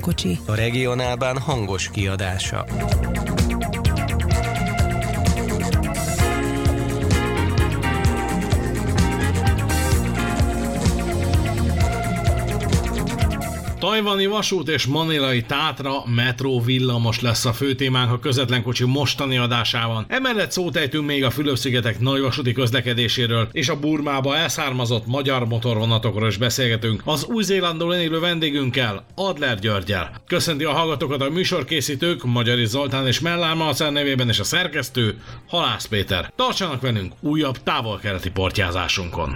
közvetlen kocsi. A regionálban hangos kiadása. Tajvani vasút és manilai tátra metró villamos lesz a fő témánk a közvetlen kocsi mostani adásában. Emellett szót ejtünk még a Fülöp-szigetek nagyvasúti közlekedéséről, és a Burmába elszármazott magyar motorvonatokról is beszélgetünk az új-zélandon élő vendégünkkel, Adler Györgyel. Köszönti a hallgatókat a műsorkészítők, Magyari Zoltán és Mellár Marcel nevében és a szerkesztő, Halász Péter. Tartsanak velünk újabb távol-keleti portyázásunkon!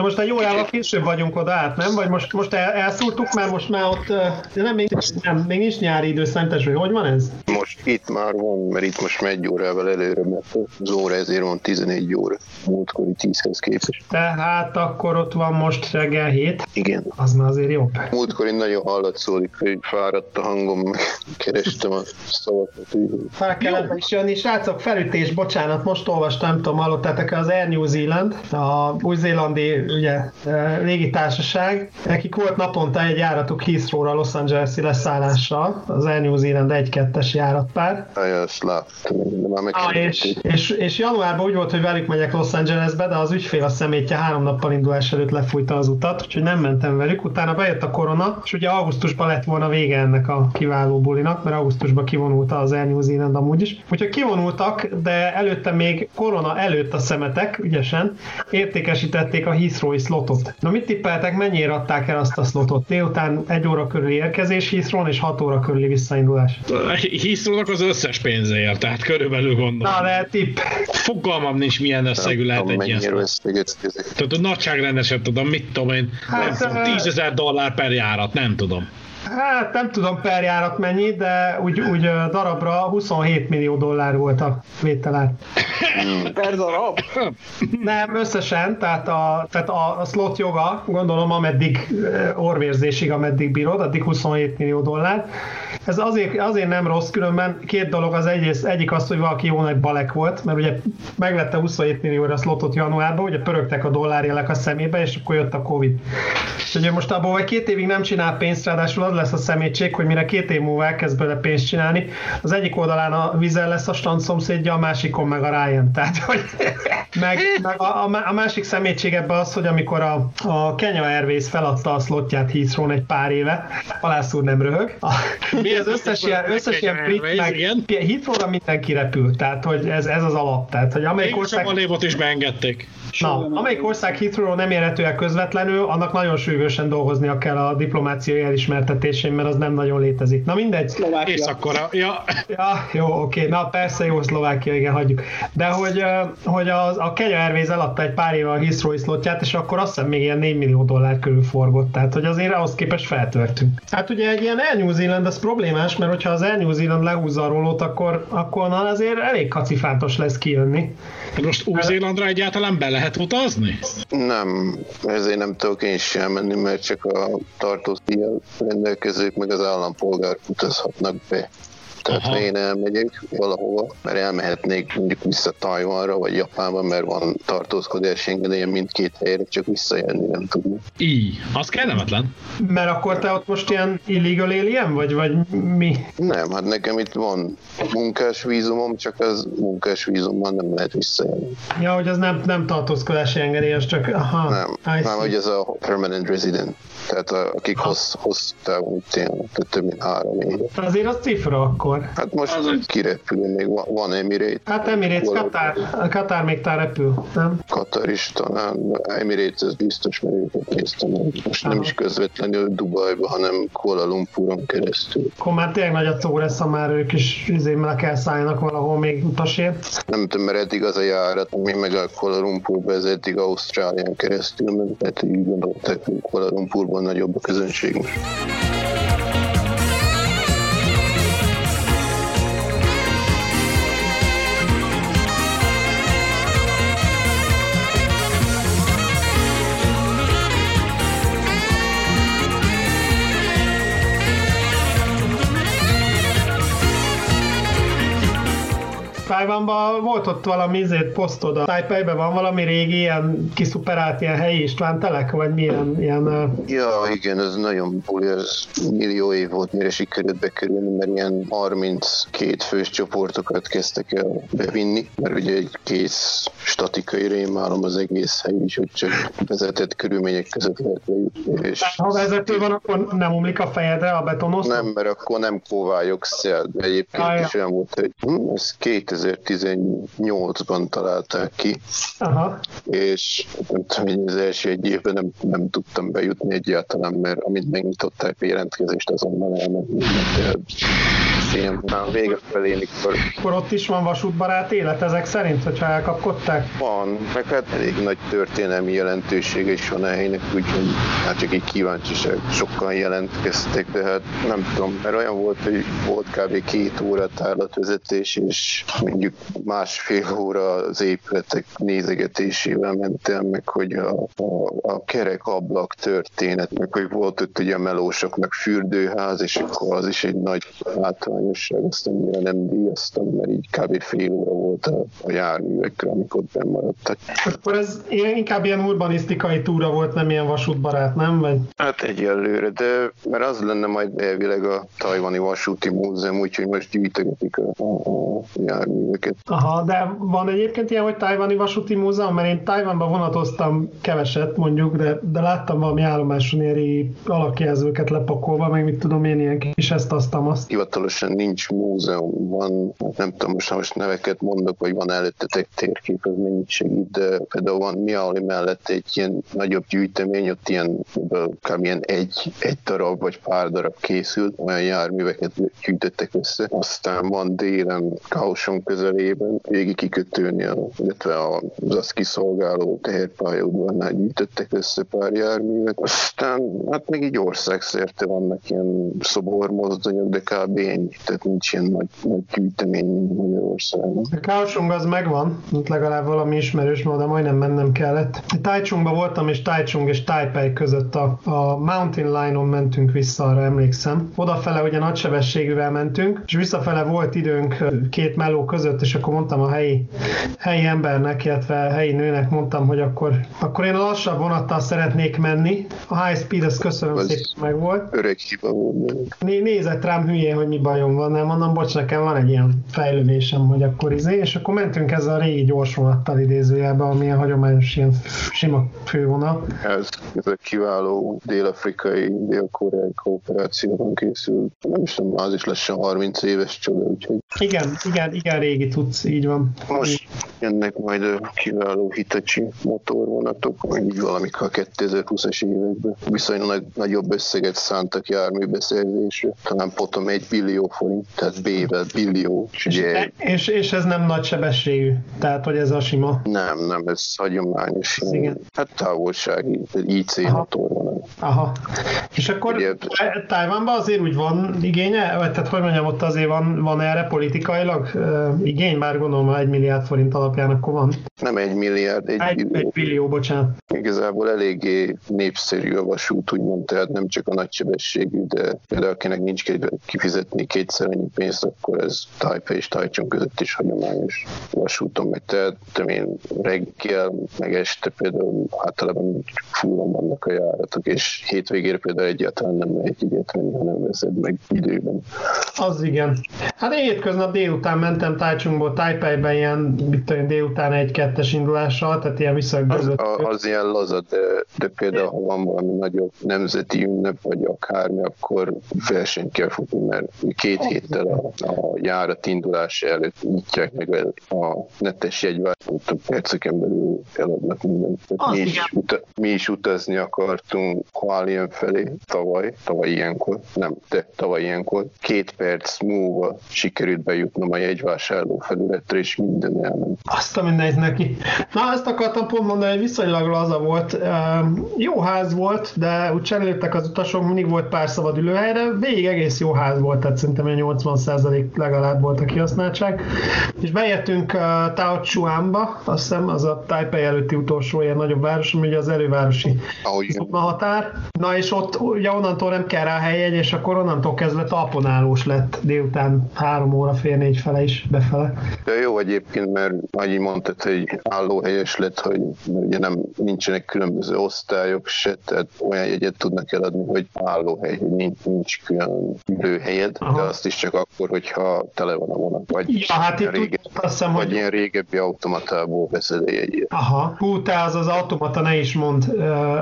Na most egy órával később vagyunk oda át, nem? Vagy most, most el, elszúrtuk, mert most már ott, de nem, még, nem, még nincs nyári idő, szentes, hogy hogy van ez? Most itt már van, mert itt most megy órával előre, mert az óra ezért van 11 óra, múltkori 10-hez képest. Tehát akkor ott van most reggel 7. Igen. Az már azért jobb. Múltkori nagyon hallatszódik, hogy fáradt a hangom, kerestem a szavakat. Fel kellett is jönni, srácok, felütés, bocsánat, most olvastam, nem tudom, hallottátok az Air New Zealand, a új-zélandi ugye, légitársaság, nekik volt naponta egy járatuk Heathrow-ra Los Angeles-i leszállásra, az Air New Zealand 1-2-es járatpár. Azt láttam, ah, és, és, és, januárban úgy volt, hogy velük megyek Los Angelesbe, de az ügyfél a szemétje három nappal indulás előtt lefújta az utat, úgyhogy nem mentem velük. Utána bejött a korona, és ugye augusztusban lett volna vége ennek a kiváló bulinak, mert augusztusban kivonulta az Air New Zealand amúgy is. Úgyhogy kivonultak, de előtte még korona előtt a szemetek, ügyesen, értékesítették a Heathrow-i slotot. Na mit tippeltek, mennyire adták el azt a slotot? Délután egy óra körüli érkezés Heathrow-n és hat óra körüli visszaindulás. Heathrow-nak az összes pénzéért, tehát körülbelül gondolom. Na de tipp. Fogalmam nincs milyen összegű lehet egy ilyen. Tehát a nagyságrendeset tudom, mit tudom én, hát, nem tudom, 10 ezer dollár per járat, nem tudom. Hát nem tudom per járat mennyi, de úgy, úgy darabra 27 millió dollár volt a vételár. per darab? Nem, összesen, tehát a, tehát a, a slot joga, gondolom ameddig orvérzésig, ameddig bírod, addig 27 millió dollár. Ez azért, azért nem rossz, különben két dolog, az egyik, egyik az, hogy valaki jó nagy balek volt, mert ugye megvette 27 millióra a slotot januárban, ugye pörögtek a dollárjelek a szemébe, és akkor jött a Covid. És ugye most abból vagy két évig nem csinál pénzt, ráadásul az lesz a szemétség, hogy mire két év múlva elkezd bele pénzt csinálni, az egyik oldalán a Vizel lesz a stand szomszédja, a másikon meg a Ryan. Tehát, hogy meg, meg a, a, másik szemétség ebben az, hogy amikor a, a Kenya Airways feladta a slotját heathrow egy pár éve, Halász úr nem röhög. A, mi az összes ilyen, összes ilyen brit, meg Heathrow-ra mindenki repül, tehát hogy ez, ez az alap. Tehát, hogy amelyik ország... is beengedték. Na, amelyik ország Heathrow nem érhető el közvetlenül, annak nagyon sürgősen dolgoznia kell a diplomáciai elismertetésén, mert az nem nagyon létezik. Na mindegy. Szlovákia. Észak-Korea. Ja. ja. jó, oké. Na persze, jó, Szlovákia, igen, hagyjuk. De hogy, hogy az, a Kenya Airways eladta egy pár éve a Heathrow szlotját, és akkor azt hiszem még ilyen 4 millió dollár körül forgott. Tehát, hogy azért ahhoz képest feltörtünk. Hát ugye egy ilyen Air New Zealand az problémás, mert hogyha az Air New Zealand lehúzza a rolót, akkor, akkor na, azért elég kacifántos lesz kijönni. Most Új-Zélandra egyáltalán be lehet utazni? Nem, ezért nem tudok én sem menni, mert csak a tartózdíjjal rendelkezők meg az állampolgár utazhatnak be. Tehát Aha. ha én elmegyek valahova, mert elmehetnék mondjuk vissza Tajvanra, vagy Japánba, mert van tartózkodási engedélye mindkét helyre, csak visszajönni nem tudni. Így, az kellemetlen. Mert akkor te ott most ilyen illegal alien vagy, vagy mi? Nem, hát nekem itt van munkás vízumom, csak az munkás vízummal nem lehet visszajönni. Ja, hogy az nem, nem tartózkodási engedély, az csak, aha. Nem, nem hogy ez a permanent resident tehát akik hossz, hosszú távon tehát több mint három év. Azért az cifra akkor. Hát most az kirepül, még van, van Emirates. Hát Emirates, Katar, Katar még tá repül, nem? Katar is talán, Emirates ez biztos, mert őket néztem. Most nem is közvetlenül Dubajba, hanem Kuala Lumpuron keresztül. Akkor már tényleg nagy a tó lesz, ha már ők is üzémmel kell szálljanak valahol még utasért. Nem tudom, mert eddig az a járat, mi meg a Kuala Lumpurba, ez eddig Ausztrálián keresztül, mert így gondolták, hogy Kuala Lumpurban nagyobb a közönség most. Tájvánban volt ott valami izét posztod, a Taipeiben van valami régi ilyen kiszuperált ilyen helyi István telek, vagy milyen ilyen... Ja, igen, ez nagyon buli, ez millió év volt, mire sikerült bekerülni, mert ilyen 32 fős csoportokat kezdtek el bevinni, mert ugye egy kész statikai rémálom az egész hely is, hogy csak vezetett körülmények között lehet lejutni. És ha vezető van, akkor nem omlik a fejedre a betonosz? Nem, mert akkor nem kóvályok szel, de egyébként ah, is olyan volt, hogy hm, ezt 2018-ban találták ki, Aha. és az első egy évben nem, nem tudtam bejutni egyáltalán, mert amint megnyitották a jelentkezést, azonnal elment ilyen a vége felé, mikor... Akkor ott is van vasútbarát élet ezek szerint, hogyha elkapkodták? Van, meg hát elég nagy történelmi jelentősége is van a helynek, úgyhogy hát csak egy kíváncsiság. Sokan jelentkeztek, de hát nem tudom, mert olyan volt, hogy volt kb. két óra tárlatvezetés, és mondjuk másfél óra az épületek nézegetésével mentem, meg hogy a, a, a kerek ablak történet, meg hogy volt ott ugye melósok, meg fürdőház, és akkor az is egy nagy látványosság, azt annyira nem díjaztam, mert így kb. fél óra volt a, a járművekre, amikor benn maradtak. Akkor ez inkább ilyen urbanisztikai túra volt, nem ilyen vasútbarát, nem? Vagy? Hát egyelőre, de mert az lenne majd elvileg a tajvani vasúti múzeum, úgyhogy most gyűjtögetik a, a, a járműveket. Aha, de van egyébként ilyen, hogy tajvani vasúti múzeum, mert én Tajvanban vonatoztam keveset mondjuk, de, de láttam valami állomáson éri alakjelzőket lepakolva, meg mit tudom én, ilyen kis ezt aztam azt. Hivatalosan nincs múzeum, van, nem tudom, most, most neveket mondok, vagy van előttetek térkép, az mennyit segít, de például van Miauli mellett egy ilyen nagyobb gyűjtemény, ott ilyen, kb. ilyen egy, egy darab vagy pár darab készült, olyan járműveket gyűjtöttek össze. Aztán van délen, Kauson közelében, végig kikötőnél, illetve az azt kiszolgáló teherpályaudvarnál gyűjtöttek össze pár járművet. Aztán hát még így országszerte vannak ilyen szobormozdonyok, de kb. ennyi, tehát nincs ilyen nagy, nagy gyűjtemény Magyarországon. A Kaohsiung az megvan, itt legalább valami ismerős, de majdnem mennem kellett. Taichungban voltam, és Taichung és Taipei között a, a Mountain Line-on mentünk vissza, arra emlékszem. Odafele ugye nagysebességűvel mentünk, és visszafele volt időnk két meló között, és akkor mondtam a helyi, helyi embernek, illetve helyi nőnek mondtam, hogy akkor, akkor én a lassabb vonattal szeretnék menni. A high speed, ezt köszönöm Ez szépen, meg volt. Öreg hiba volt. Né- nézett rám hülyén, hogy mi bajom van, nem mondom, bocs, nekem van egy ilyen fejlődésem, hogy akkor izé, és akkor mentünk ezzel a régi gyors vonattal idézőjelbe, ami a hagyományos ilyen sima fővonal. Ez, ez a kiváló dél-afrikai, dél-koreai kooperációban készült. Nem is tudom, az is lassan 30 éves csoda, úgyhogy... Igen, igen, igen, régi tudsz, így van. Most jönnek majd a kiváló Hitachi motorvonatok, vagy így valamik a 2020-as években. Viszonylag nagyobb összeget szántak járműbeszerzésre, talán potom egy billió forint, tehát B-vel billió. És, ugye... és, és, ez nem nagy sebességű, tehát hogy ez a sima? Nem, nem, ez hagyományos. Igen. Hát távolsági, IC motorvonat. Aha. És akkor ugye... Tájvánban azért úgy van igénye, vagy tehát hogy mondjam, ott azért van, van erre politikailag igény, már gondolom egy milliárd forint alapján akkor van. Nem egy milliárd, egy, egy billió. Egy billió, bocsánat. Igazából eléggé népszerű a vasút, úgymond, tehát nem csak a nagysebességű, de például akinek nincs kedve kifizetni kétszer annyi pénzt, akkor ez Taipei és Taichung között is hagyományos vasúton megy. Tehát én reggel, meg este például általában fullon vannak a járatok, és hétvégére például egyáltalán nem lehet ilyet venni, hanem veszed meg időben. Az igen. Hát én hétköznap délután mentem Taichungból Taipeiben ilyen, mit tudom, délután egy-kettes indulással, tehát ilyen viszonylag az, az ilyen laza, de, de például ha van valami nagyobb nemzeti ünnep, vagy akármi, akkor versenyt kell futni, mert két héttel a, a járat indulása előtt nyitják meg a netes jegyváltót, a perceken belül eladnak mindent. Mi is, uta, mi is utazni akartunk Hualien felé tavaly, tavaly ilyenkor, nem, de tavaly ilyenkor. Két perc múlva sikerült bejutnom a jegyvásárló felületre, és minden elment. Azt a mindenit neki. Na, ezt akartam pont mondani, hogy viszonylag laza volt. Jó ház volt, de úgy cseréltek az utasok, mindig volt pár szabad ülőhelyre, végig egész jó ház volt, tehát szerintem 80% legalább volt a kihasználtság. És bejöttünk Tao Chuanba, azt hiszem az a Taipei előtti utolsó ilyen nagyobb város, ami ugye az elővárosi határ. Na és ott ugye onnantól nem kell rá helyegy, és akkor onnantól kezdve talponálós lett délután három óra fél négy fele is befele. De jó egyébként, mert annyi mondtad, hogy állóhelyes lett, hogy ugye nem nincsenek különböző osztályok se, tehát olyan jegyet tudnak eladni, hogy állóhely, hogy nincs, nincs külön ülőhelyed, Aha. de azt is csak akkor, hogyha tele van a vonat, vagy, ja, hát itt rége, azt hiszem, vagy hogy... ilyen régebbi automatából veszed a jegyet. Aha, hú, te az az automata ne is mond,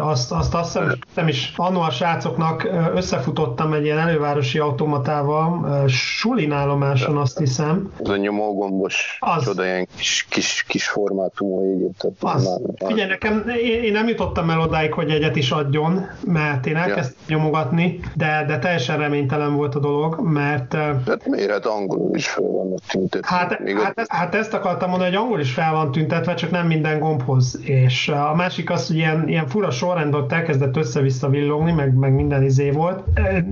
azt, azt azt hiszem, nem is annó a srácoknak összefutottam egy ilyen elővárosi automatával, Sulin állomáson azt hiszem. Az a nyomógombos, az. csoda ilyen kis, kis, kis formátumú jegyet. Az. Figyelj, nekem, én, én, nem jutottam el odáig, hogy egyet is adjon, mert én elkezdtem ja. nyomogatni, de, de teljesen reménytelen volt a dolog, mert... Tehát miért? Hát angolul is fel vannak tüntetve. Hát, Még hát, ezt, hát ezt akartam mondani, hogy angol is fel van tüntetve, csak nem minden gombhoz. És a másik az, hogy ilyen, ilyen fura sorrend ott elkezdett össze-vissza villogni, meg, meg minden izé volt.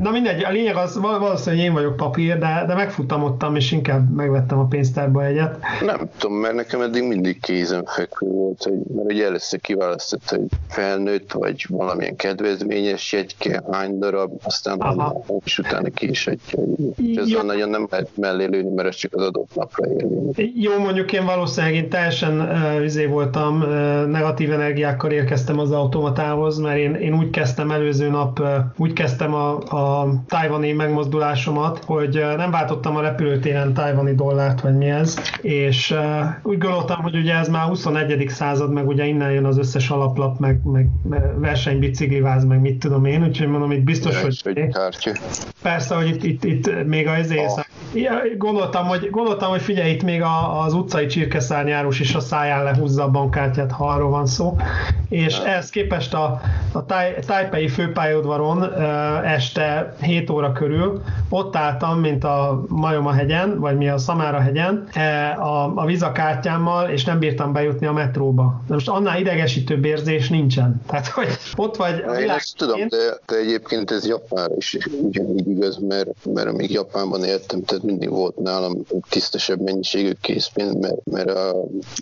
Na mindegy, a lényeg az valószínűleg én vagyok papír, de, de megfutamodtam, és inkább megvettem a pénztárba egyet. Nem tudom, mert nekem eddig mindig kézenfekvő volt, hogy, mert ugye először kiválasztott, hogy felnőtt, vagy valamilyen kedvezményes jegyke, hány darab, aztán Aha. és utána ki is adja. És ezzel nagyon nem lehet mellé lőni, mert ez csak az adott napra érvény. Jó, mondjuk én valószínűleg én teljesen uh, izé voltam, uh, negatív energiákkal érkeztem az automatához, mert én, én úgy kezdtem előző nap, uh, úgy kezdtem a, a tájvani megmozdulásomat, hogy uh, nem váltottam a repülőtéren tájvani dollárt, vagy mi ez, és úgy gondoltam, hogy ugye ez már 21. század, meg ugye innen jön az összes alaplap, meg, meg versenybicikliváz, meg mit tudom én, úgyhogy mondom, itt biztos, hogy... Persze, hogy itt, itt, itt még az izé, ah. gondoltam, hogy, gondoltam, hogy figyelj, itt még a, az utcai csirkeszárnyárus is a száján lehúzza a bankkártyát, ha arról van szó, és ehhez képest a, a Taipei főpályaudvaron este 7 óra körül ott álltam, mint a Majoma hegyen, vagy mi a Szamára hegyen, a, a vizakártyámmal, és nem bírtam bejutni a metróba. De most annál idegesítőbb érzés nincsen. Tehát, hogy ott vagy a Én ezt tudom, de, de egyébként ez Japánra is ugyanígy igaz, mert, mert amíg Japánban éltem, tehát mindig volt nálam tisztesebb mennyiségű készpénz, mert, mert a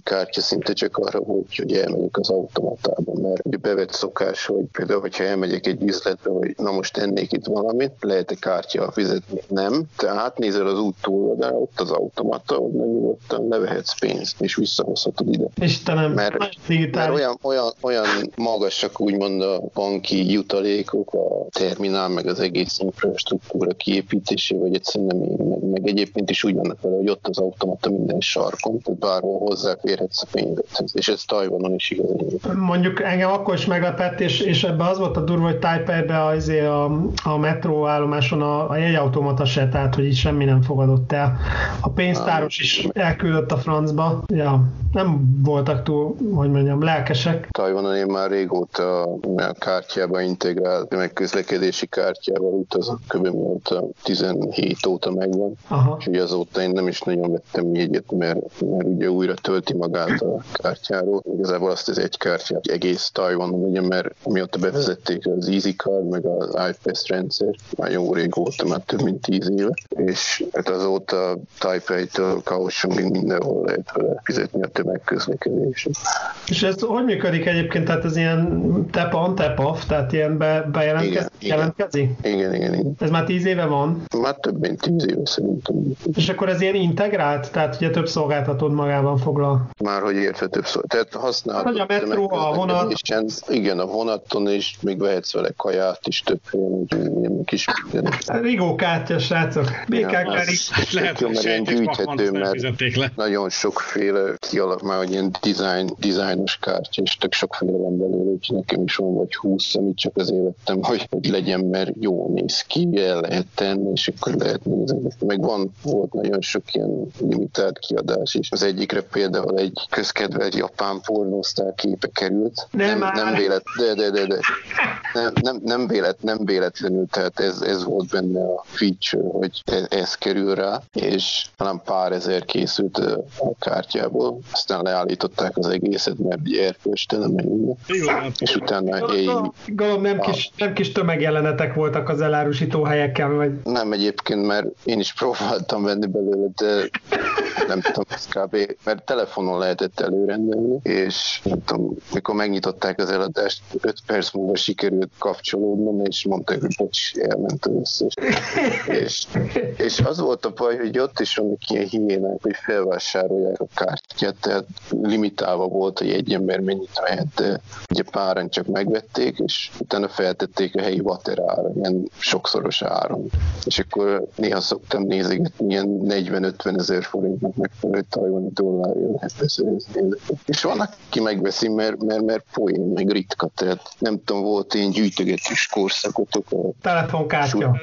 kártya szinte csak arra volt, hogy elmegyek az automatába, mert bevett szokás, hogy például, hogyha elmegyek egy üzletbe, hogy na most ennék itt valamit, lehet-e kártya fizetni? Nem. Tehát nézel az út túloldalára, ott az automata, onnan nyugodtan levehetsz pénzt, és visszahozhatod ide. Istenem, mert, mert olyan, olyan, olyan magasak úgymond a banki jutalékok, a terminál, meg az egész infrastruktúra kiépítése, vagy egyszerűen nem meg. Meg egyébként is úgy vannak vele, hogy ott az automata minden sarkon, tehát bárhol hozzáférhetsz a pénzet. És ez Tajvanon is igaz. Mondjuk engem akkor is meglepett, és, és ebben az volt a durva, hogy Taipei-be a, a, metróállomáson a, a jegyautomata se, tehát hogy így semmi nem fogadott el. A pénztáros is elküldött a francba. Ja, nem voltak túl, hogy mondjam, lelkesek. Tajvanon én már régóta kártyába integrált, meg közlekedési kártyával utazok, kb. mióta 17 óta megvan. Aha. És ugye azóta én nem is nagyon vettem jegyet, mert, mert ugye újra tölti magát a kártyáról. Igazából azt az egy kártyát egész Tajvanon, ugye, mert mióta bevezették az Easy Card, meg az iPass rendszer, már jó régóta, már több mint 10 éve, és hát azóta Taipei-től Kaohsiungig mindenhol lehet vele fizetni a tömegközlekedést. És ez hogy működik egyébként? Tehát ez ilyen tap on, tap off, tehát ilyen be, bejelentkezik? Igen, jelentkezik? Igen, igen, igen. Ez már tíz éve van? Már több mint tíz éve szerintem. És akkor ez ilyen integrált? Tehát ugye több szolgáltatód magában foglal? Már hogy értve több szó. Tehát használhatod. Hogy a metró, a vonat. Igen, a vonaton is, még vehetsz vele kaját is több helyen, kis Rigó kártya, srácok. BKK ja, lehet, hogy gyűjthető, mert nagyon sokféle kialak már, hogy ilyen design, designos kártya, és tök sokféle van belőle, úgyhogy nekem is van vagy 20, amit csak azért vettem, hogy, hogy legyen, mert jó néz ki, el lehet tenni, és akkor lehet nézni. Meg van, volt nagyon sok ilyen limitált kiadás is. Az egyikre például egy közkedvelt japán pornósztár képe került. Nem nem, már. nem vélet, de, de, de, de. Nem, nem, nem, vélet, nem véletlenül, tehát ez, ez volt benne a feature, hogy ez, ez kerül rá, és talán pár ezer készült a kártyából, aztán leállították az egészet, mert ugye erkölcstelen meg minden. És utána hey, Gondolom nem kis, nem kis tömegjelenetek voltak az elárusító helyekkel, vagy Nem egyébként, mert én is próbáltam venni belőle, de nem tudom, ez kb. mert telefonon lehetett előrendelni, és nem tudom, mikor megnyitották az eladást, 5 perc múlva sikerült kapcsolódnom, és mondták, hogy bocs, elment az összes. és, és az volt a baj, hogy ott is vannak ilyen hiénák, hogy felvásárolják a kártyát, tehát limitálva volt, hogy egy ember mennyit vehet, de ugye páran csak megvették, és utána feltették a helyi vaterára, ilyen sokszoros áron. És akkor néha szoktam nézegetni, ilyen 40-50 ezer forintnak megfelelő tajvani beszerezni ezeket. És van, aki megveszi, mert, mert, mert poén, meg ritka, tehát nem tudom, volt ilyen gyűjtögetős korszakotok a telefonkártya.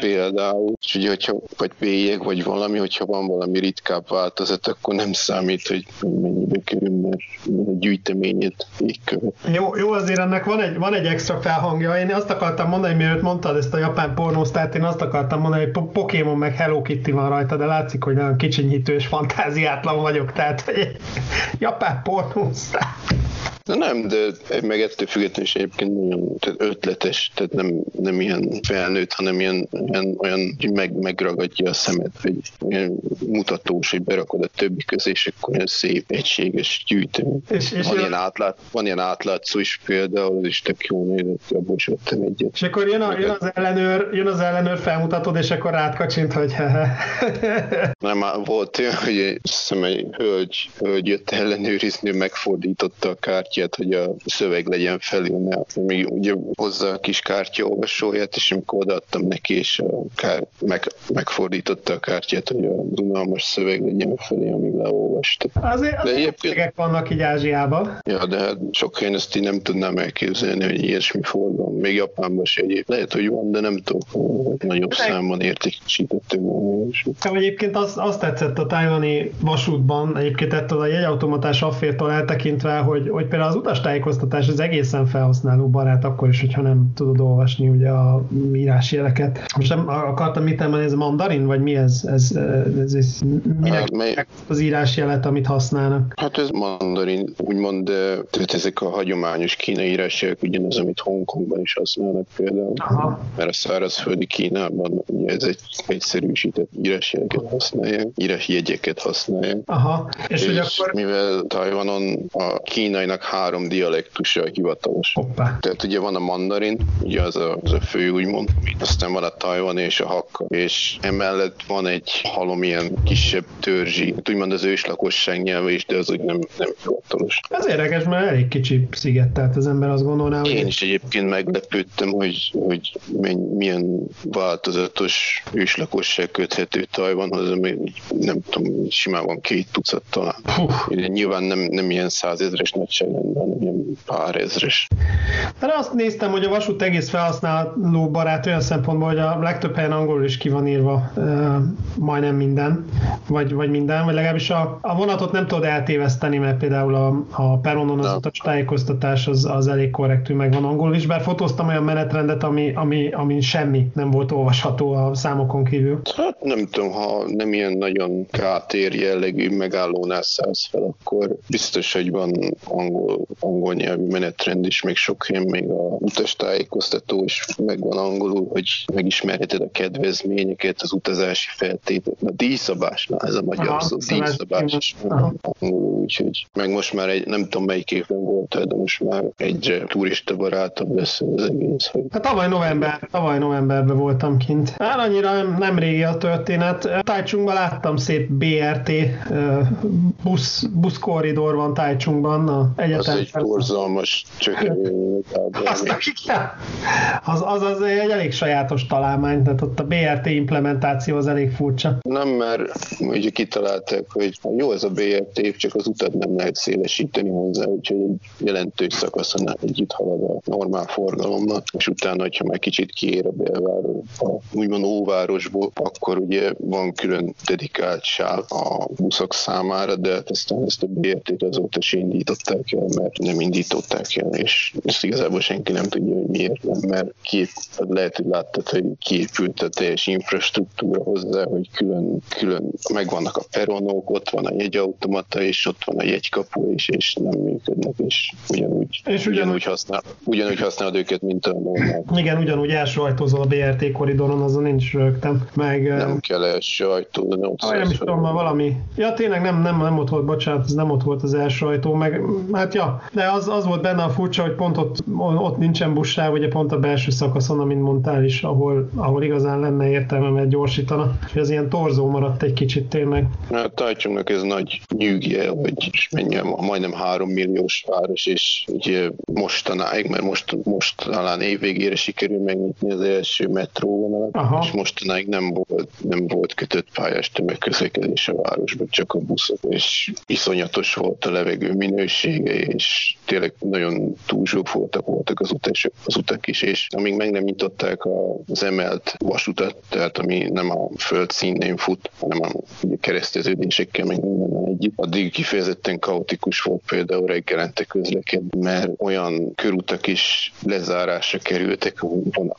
Például, és ugye, hogyha vagy bélyeg, vagy valami, hogyha van valami ritkább változat, akkor nem számít, hogy mennyibe kerül, mert a gyűjteményét végkövet. Jó, jó, azért ennek van egy, van egy extra felhangja. Én azt akartam mondani, mielőtt mondtad ezt a japán pornósztárt, én azt akartam mondani, hogy Po- Pokémon meg Hello Kitty van rajta, de látszik, hogy nagyon kicsinyítő és fantáziátlan vagyok, tehát hogy japán pornósztár. De nem, de meg ettől függetlenül is egyébként nagyon tehát ötletes, tehát nem, nem ilyen felnőtt, hanem ilyen, ilyen olyan, hogy meg, megragadja a szemed, hogy ilyen mutatós, hogy berakod a többi közé, és akkor ilyen szép, egységes gyűjtemény. És- és van, ilyen átlát, van ilyen átlátszó is például, az is tök jó nézett, abból is vettem egyet. És akkor jön, a, jön, az ellenőr, jön az ellenőr, felmutatod, és akkor rátkacsint, hogy hehe. Nem, már volt olyan, hogy egy, hiszem, egy hölgy, hölgy jött ellenőrizni, megfordította a kártyát, hogy a szöveg legyen felülne. Még ugye hozza a kis kártya olvasóját, és amikor odaadtam neki, és a kár, meg, megfordította a kártyát, hogy a unalmas szöveg legyen felé, amíg leolvast. Azért, De azért egyébként- egyébként... vannak így Ázsiában. Ja, de hát sok helyen ezt így nem tudnám elképzelni, hogy ilyesmi forgalom. Még Japánban se egyéb. Lehet, hogy van, de nem tudok. Nagyobb számban értékesítettek volna. Nekem egyébként az, azt tetszett a tájvani vasútban, egyébként ettől a jegyautomatás affértól eltekintve, hogy, hogy például az utastájékoztatás az egészen felhasználó barát, akkor is, hogyha nem tudod olvasni ugye a írásjeleket. Most nem akartam mit emlni, ez mandarin, vagy mi ez? ez, ez, ez minek Hát, mely- az írásjelet, amit használnak? Hát ez mandarin, úgymond, de tehát ezek a hagyományos kínai írásjelek ugyanaz, amit Hongkongban is használnak például. Aha. Mert a szárazföldi Kínában ugye ez egy egyszerűsített írásjeleket használják, írásjegyeket használják. Aha. És, És, hogy és akkor... mivel Tajvanon a kínainak három dialektusa hivatalos. Hoppá. Tehát ugye van a mandarin, ugye az a, az a fő úgymond, aztán van a tajvan és a hakka, és emellett van egy halomilyen kisebb törzsi, hát úgymond az őslakosság nyelve is, de az úgy nem, nem hivatalos. Ez érdekes, mert elég kicsi sziget, tehát az ember azt gondolná, hogy... Én is egyébként meglepődtem, hogy, hogy milyen változatos őslakosság köthető Tajvanhoz, ami nem tudom, simán van két tucat talán. Ugye nyilván nem, nem ilyen százezres nagyságrendben, hanem ilyen pár ezres. De azt néztem, hogy a vasút egész felhasználó barát olyan szempontból, hogy a legtöbb helyen angolul is ki van írva majdnem minden, vagy, vagy minden, vagy legalábbis a, a vonatot nem tudod eltéveszteni, mert például a, a peronon az utas tájékoztatás az, az elég korrektül megvan angolul is, bár fotóztam olyan menetrendet, ami, ami, ami semmi nem volt olvasható a számokon kívül. Hát nem tudom, ha nem ilyen nagyon kátér jellegű megállónál szállsz fel, akkor biztos, hogy van angol, angol nyelvű menetrend is, meg sok helyen még a utastájékoztató is megvan angolul, hogy megismerheted a kedvezményeket, az utazási feltételt. A díjszabásnál ez a magyar Aha, szó, szabás- díjszabás úgyhogy meg most már egy, nem tudom melyik évben volt, de most már egyre turista barátabb lesz az egész, hogy Hát tavaly november, tavaly novemberben voltam kint. Hát annyira nem, nem régi a történet. Tájcsungban láttam szép BRT ö, busz, buszkorridor van Tájcsungban, a egyetem Az egy borzalmas igen. Az, az, az egy elég sajátos találmány, tehát ott a BRT implementáció az elég furcsa. Nem, mert ugye kitalálták, hogy jó ez a BRT, csak az utat nem lehet szélesíteni hozzá, úgyhogy egy jelentős szakaszon együtt halad a normál forgalomnak, és utána, hogyha már kicsit kiér a belváros, a úgymond óvárosból, akkor ugye van külön dedikált sáv a buszok számára, de hát aztán ezt a BRT-t azóta se indították el, mert nem indították el, és ezt igazából senki nem tudja, hogy miért nem, mert kép, lehet, hogy láttad, hogy kiépült a teljes infrastruktúra hozzá, hogy külön, külön megvannak a peronok, ott van a jegyautomata, és ott van a jegykapu is, és nem működnek, és ugyanúgy, és ugyanúgy, ugyanúgy, használ, ugyanúgy használod őket, mint a normál. Igen, ugyanúgy első ajtózol a BRT koridoron, azon nincs rögtem. Meg, nem kell első ajtó, de nem ah, nem is tudom, valami. Ja, tényleg nem, nem, nem ott volt, bocsánat, ez nem ott volt az első ajtó, meg hát ja, de az, az volt benne a furcsa, hogy pont ott, ott nincsen buszsáv, ugye pont a belső szakaszon, amint mondtál is, ahol, ahol igazán lenne értelme, mert gyorsítana. És ez ilyen torzó maradt egy kicsit tényleg. Hát Tajcsongnak ez nagy nyűgje, hogy is menjem, majdnem három milliós város, és ugye mostanáig, mert most, most talán évvégére sikerül megnyitni az első metróvonalat, és mostanáig nem volt, nem volt kötött pályás tömegközlekedés a városban, csak a buszok, és iszonyatos volt a levegő minősége, és tényleg nagyon túlzsúfoltak voltak az, utas, az utak is, és amíg meg nem nyitották az emelt vasutat, tehát ami nem a föld színén fut, hanem a kereszteződésekkel meg minden együtt, addig kifejezetten kaotikus volt például reggelente közlekedni, mert olyan körutak is lezárásra kerültek a,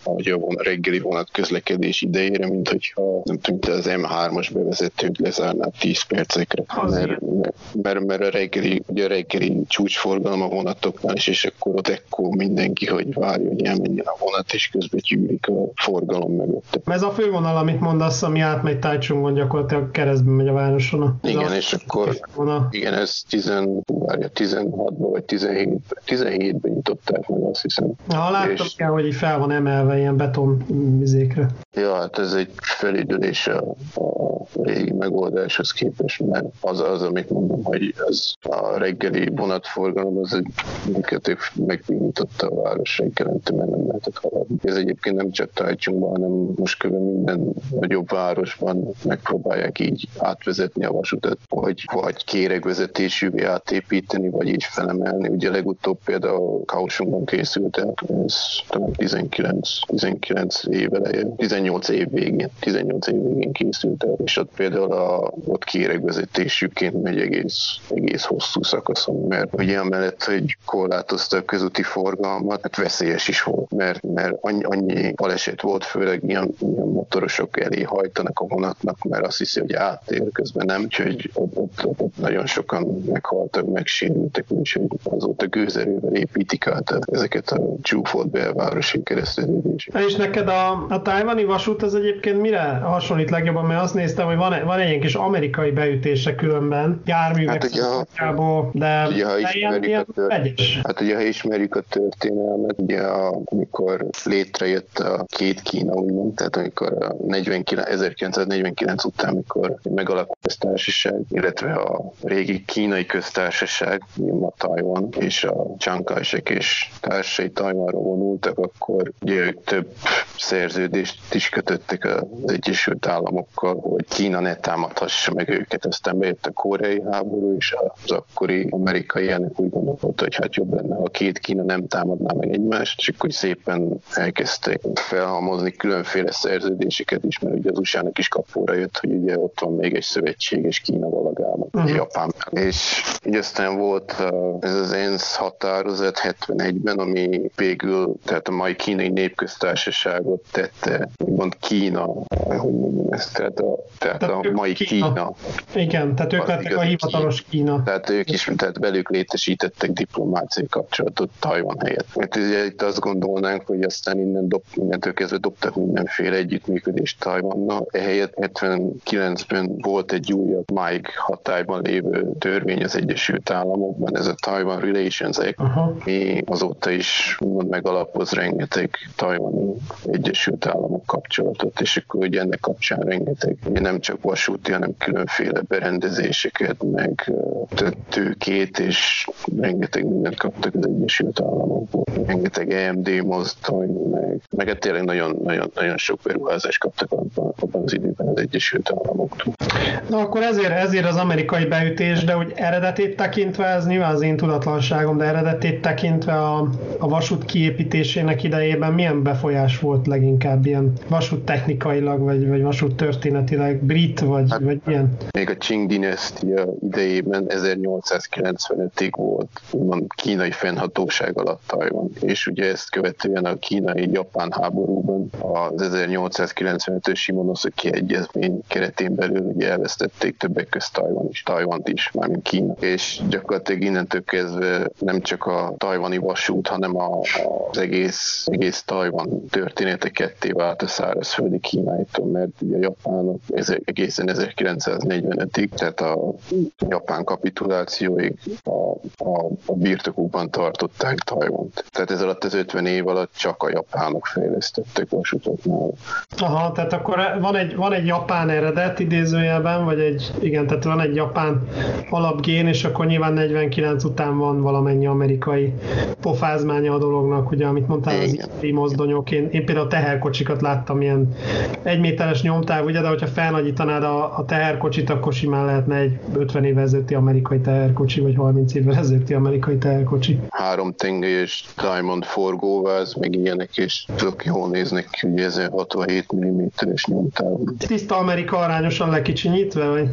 a, a reggeli vonat közlekedés idejére, mint hogyha nem tudom, az M3-as bevezetőt lezárná 10 percekre, mert, mert, mert, a reggeli, ugye a reggeli csúcsforgalom a vonatoknál is, és akkor ott ekkor mindenki, hogy várja, hogy elmenjen a vonat, és közben gyűlik a forgalom mögött. Ez a fővonal, amit mondasz, ami átmegy Tájcsongon, gyakorlatilag keresztbe megy a városon. Igen, a és akkor vonal. igen, ez 10, várja, 16-ban vagy 17, 17-ben nyitották meg, azt hiszem. Ha láttam, és... kell, hogy így fel van emelve ilyen beton vizékre. Ja, hát ez egy felidülés a, a régi megoldáshoz képest, mert az az, amit mondom, hogy az a reggeli vonatforgalom, az egy minket megbínította a város reggelente, mert nem lehetett haladni. Ez egyébként nem csak Tajcsungban, hanem most kb. minden nagyobb városban megpróbálják így átvezetni a vasutat, vagy, vagy kéregvezetésűvé átépíteni, vagy így felemelni. Ugye legutóbb például Kaohsiungban készült el, ez talán 19, 19 év eleje, 18 év végén, 18 év végén készült és ott például a, ott kéregvezetésűként megy egész, egész hosszú szakaszon, mert ugye amellett, hogy korlátozta a közúti forgalmat, hát veszélyes is volt, mert, mert annyi, annyi baleset volt, főleg ilyen, ilyen motorosok elé hajtanak vonatnak, mert azt hiszi, hogy áttér, közben nem, úgyhogy ott, ott, ott, ott nagyon sokan meghaltak, megsérültek, úgyhogy azóta gőzerővel építik át ezeket a csúfolt belvárosi kereszteződéseket. És neked a, a tájvani vasút az egyébként mire hasonlít legjobban, mert azt néztem, hogy van, van egy ilyen kis amerikai beütése különben, járművek hát de, ugye, ha ilyen, ilyen a tört, Hát ugye, ha ismerjük a történelmet, ugye amikor létrejött a két Kína, úgymond, tehát amikor a 49, 1949 után, amikor megalakult a köztársaság, illetve a régi kínai köztársaság, a Taiwan, és a Chiang és társai Taiwanra vonultak, akkor ugye ők több szerződést is kötöttek az Egyesült Államokkal, hogy Kína ne támadhassa meg őket. Aztán bejött a koreai háború, és az akkori amerikai elnök úgy gondolta, hogy hát jobb lenne, ha két Kína nem támadná meg egymást, és akkor szépen elkezdték felhalmozni különféle szerződéseket is, mert ugye az USA-nak is kapóra jött, hogy ugye ott van még egy szövetséges Kína valagában, uh-huh. Japán. És így aztán volt ez az ENSZ határozat 71-ben, ami végül, tehát a mai kínai népköztársaságot tette, mond Kína, hogy mondjam ezt, tehát a, tehát tehát a mai Kína. Kína. Igen, tehát ők lettek a hivatalos Kína. Kína. Tehát ők is, tehát velük létesítettek diplomáciai kapcsolatot Tajvan helyett. Mert ugye itt azt gondolnánk, hogy aztán innen dob, innentől kezdve dobtak mindenféle együttműködést Tajvannal. Ehelyett 79-ben volt egy újabb máig hatályban lévő törvény az Egyesült Államokban, ez a Taiwan Relations Act, Aha. ami azóta is mond megalapoz rengeteg tajvani Egyesült Államok kapcsolatot, és akkor ugye ennek kapcsán rengeteg, nem csak vasúti, hanem különféle berendezéseket, meg tőkét, és rengeteg mindent kaptak az Egyesült Államokból. Rengeteg EMD mozdony, meg, meg hát tényleg nagyon, nagyon, nagyon sok beruházást kaptak abban az időben az Egyesült Államoktól. Na akkor ezért, ezért az amerikai beütés, de hogy eredetét tekintve, ez nyilván az én tudatlanságom, de eredetét tekintve a, a vasút kiépítésének idejében milyen befolyás volt leginkább ilyen vasút technikailag, vagy, vagy vasút történetileg, brit, vagy, hát, vagy ilyen? Még a Qing dinasztia idejében 1895-ig volt úgymond kínai fennhatóság alatt Tajvan, és ugye ezt követően a kínai-japán háborúban az 1895-ös Shimonoseki egyezmény keretén belül ugye elvesztették többek közt Tajvan is, Tajvant is, mármint Kína. És gyakorlatilag innentől kezdve nem csak a tajvani vasút, hanem a, az egész, egész Tajvan története ketté vált a szárazföldi Kínáitól, mert ugye japánok egészen 1945-ig, tehát a japán kapitulációig a, a, a birtokukban tartották Tajvant. Tehát ez alatt az 50 év alatt csak a japánok fejlesztettek vasutat már. Aha, tehát akkor van egy, van egy japán eredet idézőjelben, vagy egy, igen, tehát van egy japán alapgén, és akkor nyilván 49 után van valamennyi amerikai pofázmánya a dolognak, ugye, amit mondtál, az ipari mozdonyok. Én, én például a teherkocsikat láttam ilyen egyméteres nyomtáv, ugye, de hogyha felnagyítanád a, a teherkocsit, akkor simán lehetne egy 50 évvel ezelőtti amerikai teherkocsi, vagy 30 évvel ezelőtti amerikai teherkocsi. Három tengelyes Diamond forgóváz, meg ilyenek, és tök jól néznek ki, ugye ez 67 mm-es nyomtáv. Tiszta Amerika arányosan lekicsinyítve, vagy?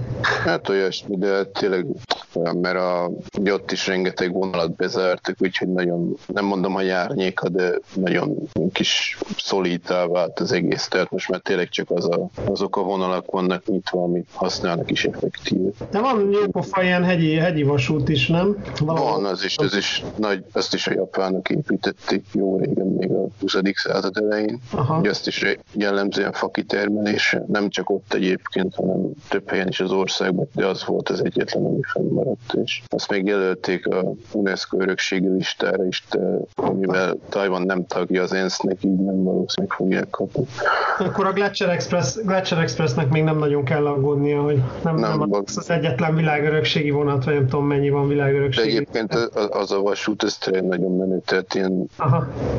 Hát olyasmi, de tényleg olyan, mert a, ott is rengeteg vonalat bezártak, úgyhogy nagyon, nem mondom a járnyéka, de nagyon kis szolítá vált az egész, tehát most már tényleg csak az a, azok a vonalak vannak nyitva, amit használnak is effektív. De van jópofa ilyen hegyi, hegyi vasút is, nem? Valahol van, az is, az is nagy, azt is a japánok építették jó régen, még a 20. század elején. Aha. Ugye azt is jellemzően fakitermelése, nem csak ott egyébként, hanem több helyen is az országban, de az volt az egyetlen, ami fennmaradt. És azt még jelölték a UNESCO örökségi listára is, amivel Tajvan nem tagja az ENSZ-nek, így nem valószínűleg fogják kapni. Akkor a Glacier, Express, Glacier Expressnek még nem nagyon kell aggódnia, hogy nem, nem, nem az, az egyetlen világörökségi vonat, vagy nem tudom mennyi van világörökségi. De egyébként az, az a vasút, ez tényleg nagyon menő, tehát ilyen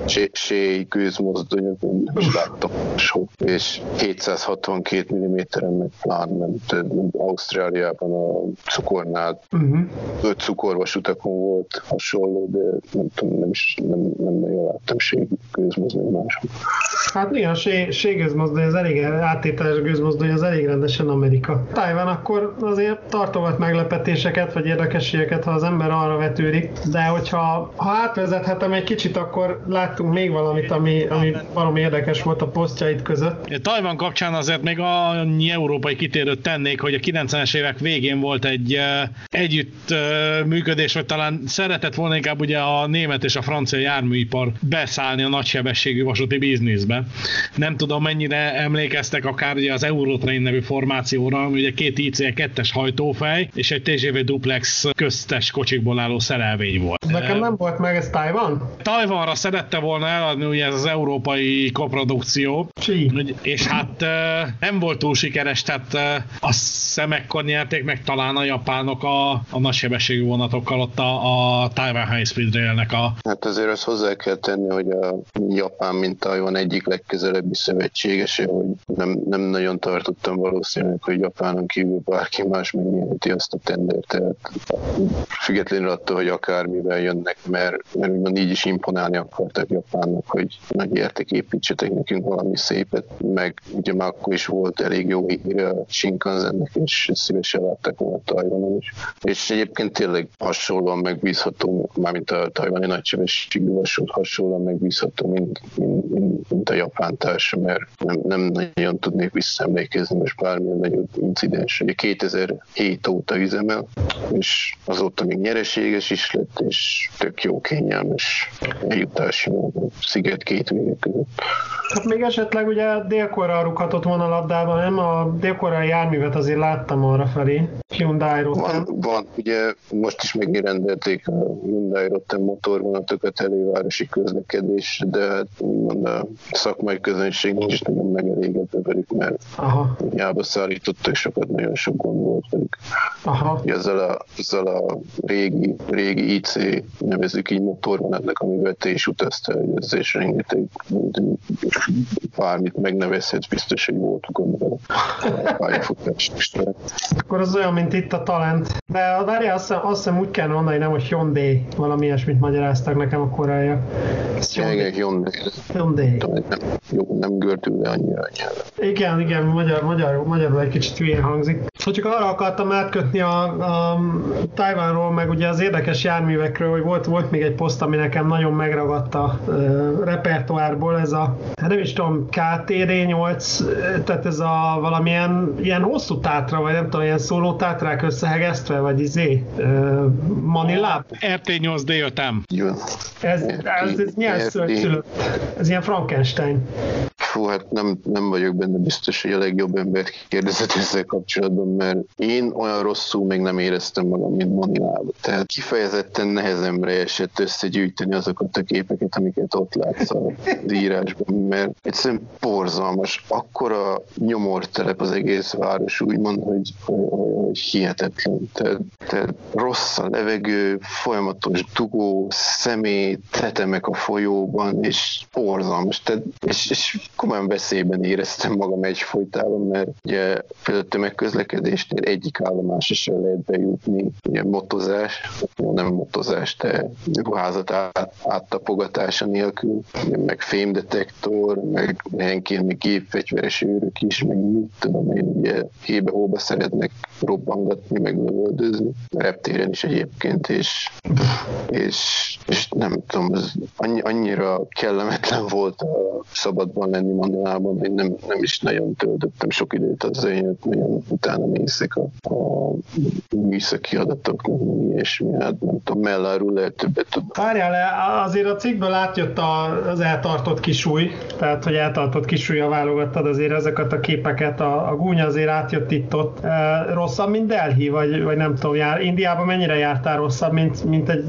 séj, sé, gőzmozdonyok, én most láttam, és 760 62 mm-en, meg pláne mint Ausztráliában a cukornál. Uh-huh. Öt cukorvas utakon volt hasonló, de nem tudom, nem is nem, nem nagyon láttam ségőzmozdony máshol. Hát igen, a ségőzmozdony az elég, áttételes gőzmozdony az elég rendesen Amerika. Tájván akkor azért tartogat meglepetéseket, vagy érdekességeket, ha az ember arra vetődik, de hogyha ha átvezethetem egy kicsit, akkor láttunk még valamit, ami, ami valami érdekes volt a posztjait között. Tajvan kapcsán azért még annyi európai kitérőt tennék, hogy a 90-es évek végén volt egy együtt működés, vagy talán szeretett volna inkább ugye a német és a francia járműipar beszállni a nagysebességű vasúti bizniszbe. Nem tudom mennyire emlékeztek akár ugye az Eurotrain nevű formációra, ami ugye két IC 2-es hajtófej és egy TGV duplex köztes kocsikból álló szerelvény volt. Nekem nem volt meg ez Tajvan? Tajvanra szerette volna eladni ugye ez az európai koprodukció. Sí. És hát nem volt túl sikeres, tehát a szemekkor nyerték meg talán a japánok a, a nagysebességű vonatokkal ott a, a Taiwan High Speed Railnek a... Hát azért azt hozzá kell tenni, hogy a Japán, mint Taiwan egyik legközelebbi szövetségese, hogy nem, nem nagyon tartottam valószínűleg, hogy Japánon kívül bárki más megnyerheti azt a tendert. Tehát függetlenül attól, hogy akármivel jönnek, mert, mert úgymond így is imponálni akartak Japánnak, hogy nagy érték építsetek nekünk valami szépet, meg ugye már akkor is volt elég jó hír a Shinkansennek, és szívesen látták volna Tajvanon is. És egyébként tényleg hasonlóan megbízható, mármint a tajvani nagysebességű vasút hasonlóan megbízható, mint, mint, mint, a japán társa, mert nem, nem nagyon tudnék visszaemlékezni most bármilyen nagyobb incidens. Ugye 2007 óta üzemel, és azóta még nyereséges is lett, és tök jó kényelmes eljutási mód a sziget két vége között. Hát még esetleg ugye délkorra rúghatott volna labdában, nem? A délkorra járművet azért láttam arra felé. Hyundai Van, van, ugye most is megrendelték a Hyundai Rotem motorvonatokat elővárosi közlekedés, de hát úgymond a szakmai közönség nincs nagyon megelégedve velük, mert Aha, hiába szállítottak sokat, nagyon sok gond volt velük. aha. Ezzel a, ezzel a régi, régi IC, nevezzük így motorvonatnak, amivel te is utaztál, hogy ez is rengeteg, bármit megnevezhetsz, biztos, hogy volt gond vele. A Pályafutás. Akkor az olyan, mint itt a talent. De várjál, azt, hiszem- azt hiszem úgy kell mondani, nem, hogy Hyundai, valami ilyesmit magyaráztak nekem a. Ez Igen, Hyundai. Hyundai, nem, jó, nem gördül le annyira nyelven. Igen, igen, magyar, magyar, magyarul egy kicsit hülyén hangzik. Hogy csak arra akartam átkötni a, a Tajvánról, meg ugye az érdekes járművekről, hogy volt, volt még egy poszt, ami nekem nagyon megragadt a repertoárból, ez a, hát nem is tudom, KTD 8, ö, tehát ez a valamilyen ilyen hosszú tátra, vagy nem tudom, ilyen szóló tátrák összehegesztve, vagy izé, uh, Manilab. RT8D5M. Így van. Ez, ez, ez milyen RT. szülött? Ez ilyen Frankenstein. Fú, hát nem, nem vagyok benne biztos, hogy a legjobb embert kérdezett ezzel kapcsolatban, mert én olyan rosszul még nem éreztem magam, mint Manilában. Tehát kifejezetten nehezemre esett összegyűjteni azokat a képeket, amiket ott látsz az írásban, mert egyszerűen borzalmas. Akkora nyomortelep az egész város, úgymond, hogy, hogy, hihetetlen. Tehát, tehát rossz a levegő, folyamatos dugó, szemét, tetemek a folyóban, és borzalmas. Tehát, és, és komolyan veszélyben éreztem magam egyfolytában, mert ugye például tömegközlekedésnél egyik állomásra sem lehet bejutni, ugye motozás, nem motozás, de ruházat át, áttapogatása nélkül, meg fémdetektor, meg helyenként még gépfegyveres őrök is, meg mit tudom én, ugye hébe-hóba szeretnek robbangatni, meg lövöldözni, reptéren is egyébként, és, és, és nem tudom, ez annyi, annyira kellemetlen volt a szabadban lenni Manilában, hogy nem, nem is nagyon töltöttem sok időt az nagyon utána nézzek a, a műszaki adatoknak, ilyesmi, hát nem tudom, melláról lehet többet tud. Várjál azért a cikkből átjött az eltartott kisúj, tehát hogy eltartott kisúlyra válogattad azért ezeket a képeket, a, a gúnya azért átjött itt-ott. E, rosszabb, mint Delhi, vagy, vagy nem tudom, jár, Indiában mennyire jártál rosszabb, mint, mint egy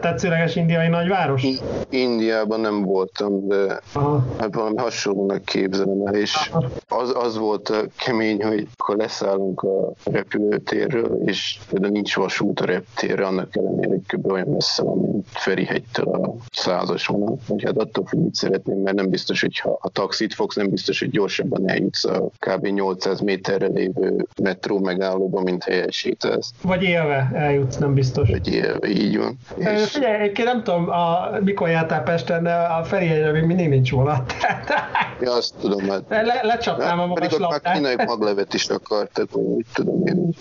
tetszőleges indiai nagyváros? Indiában nem voltam, de Aha. hát valami hasonlónak képzelem el, és az, az volt kemény, hogy akkor leszállunk a repülőtérről, és például nincs vasút a reptérre, annak ellenére, hogy kb. olyan messze van, mint Ferihegytől a százas. Hogy hát attól függ, mit szeretném, mert nem biztos, hogy ha a taxit fogsz, nem biztos, hogy gyorsabban eljutsz a kb. 800 méterre lévő metró megállóba, mint helyes sétálsz. Vagy élve eljutsz, nem biztos. Vagy élve, így van. És Figyelj, egyébként nem tudom, a, mikor jártál Pesten, de a Ferihegyre még mindig nincs vonat. ja, azt tudom, hát Le, lecsapnám a Hát, magas pedig ott már kínai maglevet is akartak, vagy mit tudom én.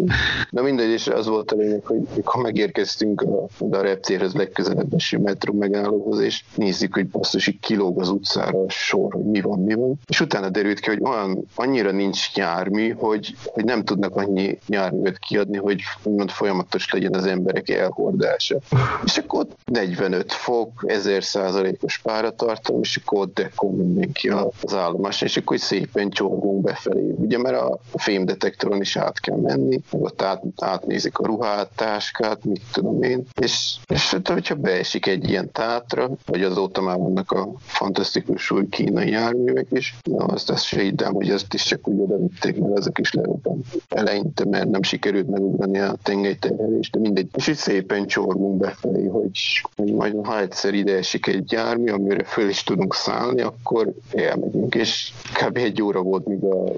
De mindegy, és az volt a lényeg, hogy mikor megérkeztünk a, a reptérhez legközelebb eső metró megállóhoz, és nézzük, hogy basszus, így kilóg az utcára a sor, hogy mi van, mi van. És utána derült ki, hogy olyan, annyira nincs jármű, hogy, hogy nem tudnak annyi járművet kiadni, hogy úgymond folyamatos legyen az emberek elhordása. És akkor ott 45 fok, 1000 százalékos páratartalom, és akkor ott dekon mindenki az állomáson, és akkor szépen csorgunk befelé. Ugye, mert a fémdetektoron is át kell menni, meg ott át, átnézik a ruhát, táskát, mit tudom én, és, és hát, hogyha beesik egy ilyen tátra, vagy azóta már vannak a fantasztikus új kínai járművek is, na azt, azt se hiddám, hogy azt is csak úgy oda vitték, mert azok is lerobban eleinte, mert nem sikerült megugrani a tengelyterhelést, de mindegy. És így szépen csorgunk befelé, hogy, hogy majd ha egyszer ide esik egy jármű, amire föl is tudunk szállni, akkor elmegyünk, és kb. egy óra volt, míg a,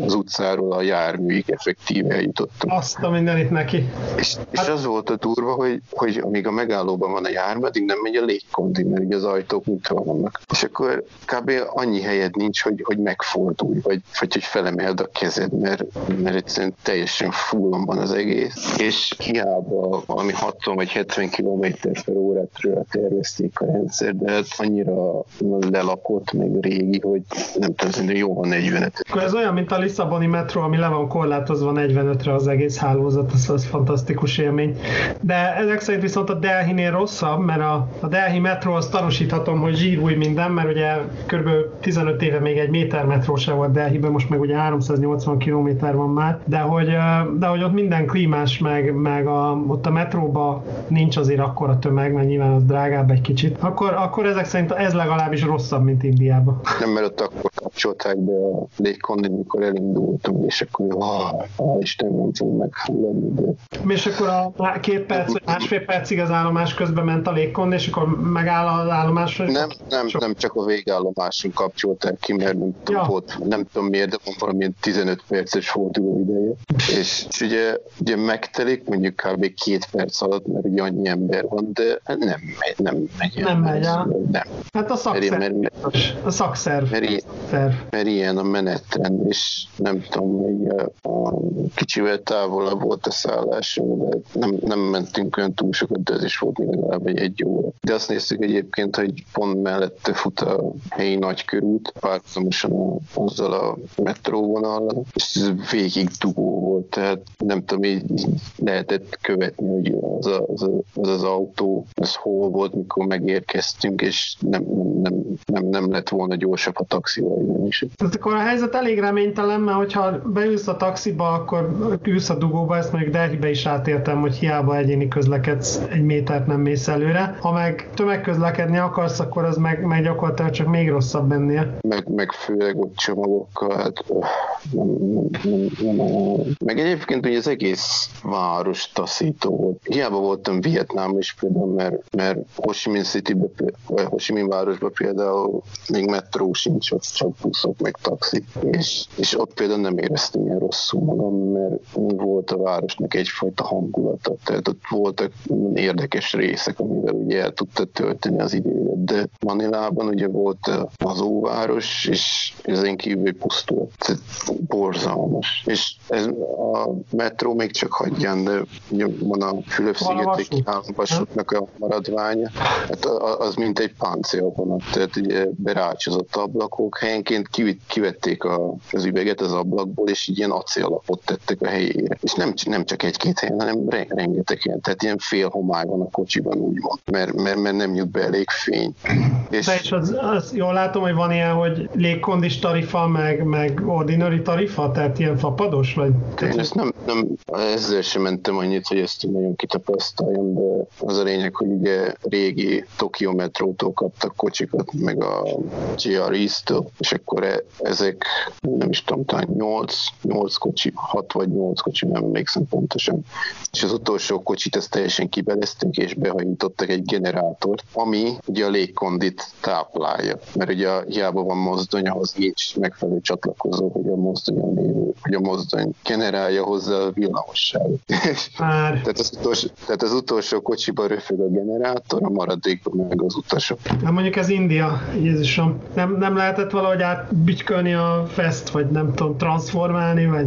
az utcáról a járműig effektíve eljutottunk. Azt a mindenit neki. És, és az volt a durva, hogy, hogy amíg a megállóban van a jármű, addig nem megy a légkondi, mert ugye az ajtók nyitva vannak. És akkor kb. annyi helyed nincs, hogy, hogy megfordulj, vagy, vagy hogy felemeld a kezed, mert, mert egyszerűen teljesen fullon van az egész. És hiába valami 60 vagy 70 km per órátról tervezték a rendszer, de hát annyira lelakott, meg régi, hogy nem tudom, szerintem jó, ha 40 Akkor ez olyan, mint a Lisszaboni metró, ami le van korlátozva 45-re az egész hálózat, ez az fantasztikus élmény. De ezek szerint viszont a Delhi-nél rossz rosszabb, mert a, a Delhi metró azt tanúsíthatom, hogy zsírúj minden, mert ugye kb. 15 éve még egy méter metró se volt Delhiben, most meg ugye 380 km van már, de hogy, de hogy ott minden klímás, meg, meg a, ott a metróba nincs azért akkora tömeg, mert nyilván az drágább egy kicsit, akkor, akkor ezek szerint ez legalábbis rosszabb, mint Indiában. Nem, ott akkor kapcsolták be a légkondit, mikor elindultunk, és akkor, ah, Isten nem fog meghulladni. De... És akkor a két perc, vagy másfél percig az állomás közben ment a légkond, és akkor megáll az állomás? Nem, nem, Sok... nem csak a végállomáson kapcsolták ki, mert nem, ja. volt, nem tudom miért, de van valamilyen 15 perces forduló ideje. És, és ugye, ugye megtelik mondjuk kb. két perc alatt, mert ugye annyi ember van, de nem megy, nem megy. Nem megy, nem. Hát a szakszerv. Mert, mert, a szakszerv. Mert, szerv. mert ilyen a menetrend, és nem tudom, még a, kicsivel távolabb volt a szállásunk, de nem, nem mentünk olyan túl sokat, de ez is volt még legalább egy, egy óra. De azt néztük egyébként, hogy pont mellette fut a helyi nagykörút, párhuzamosan azzal a metróvonal, és ez végig dugó volt, tehát nem tudom, így lehetett követni, hogy az a, az, a, az, az autó, az hol volt, mikor megérkeztünk, és nem, nem, nem, nem lett volna gyorsabb a taxival is. Tehát akkor a helyzet elég reménytelen, mert hogyha beülsz a taxiba, akkor ülsz a dugóba, ezt mondjuk Delhibe is átértem, hogy hiába egyéni közlekedsz, egy métert nem mész előre. Ha meg tömegközlekedni akarsz, akkor az meg, meg gyakorlatilag csak még rosszabb ennél. Meg, meg főleg ott csomagokkal, hát nem, nem, nem, nem, meg egyébként ugye az egész város taszító volt. Hiába voltam Vietnám is például, mert, mert Ho Chi Minh City-be, vagy Ho Chi Minh városban például még metró sincs, ott csak buszok, meg taxi. És, és ott például nem éreztem ilyen rosszul magam, mert volt a városnak egyfajta hangulata. Tehát ott voltak érdekes részek, amivel ugye el tudta tölteni az időt. De Manilában ugye volt az óváros, és ezen kívül pusztult. Borzalmas. És ez a metró még csak hagyján, de ugye van a Fülöp-szigetek államvasútnak a maradványa. Hát az mint egy páncélvonat, tehát ugye berácsozott lakók helyenként kivették az üveget az ablakból, és így ilyen acéllapot tettek a helyére. És nem, nem csak egy-két helyen, hanem rengeteg helyen. Tehát ilyen fél homály van a kocsiban, úgymond, mert, mert, mert nem jut be elég fény. És, és az, az, jól látom, hogy van ilyen, hogy légkondis tarifa, meg, meg ordinary tarifa, tehát ilyen fapados? Vagy... Én ezt nem, nem, ezzel sem mentem annyit, hogy ezt nagyon kitapasztaljam, de az a lényeg, hogy ugye régi Tokio metrótól kaptak kocsikat, meg a GRE 10-től, és akkor e- ezek nem is tudom, talán 8, 8 kocsi, 6 vagy 8 kocsi, nem emlékszem pontosan. És az utolsó kocsit ezt teljesen kibeleztünk, és behajítottak egy generátort, ami ugye a légkondit táplálja, mert ugye a, hiába van mozdony, ahhoz nincs megfelelő csatlakozó, hogy a mozdonyon lévő, hogy a mozdony generálja hozzá a villamosságot. tehát, az utolsó, tehát az utolsó kocsiban röfög a generátor, a maradékban meg az utasok. Nem mondjuk ez India, Jézusom. Nem, nem lehetett valahogy átbütykölni a fest, vagy nem tudom, transformálni, vagy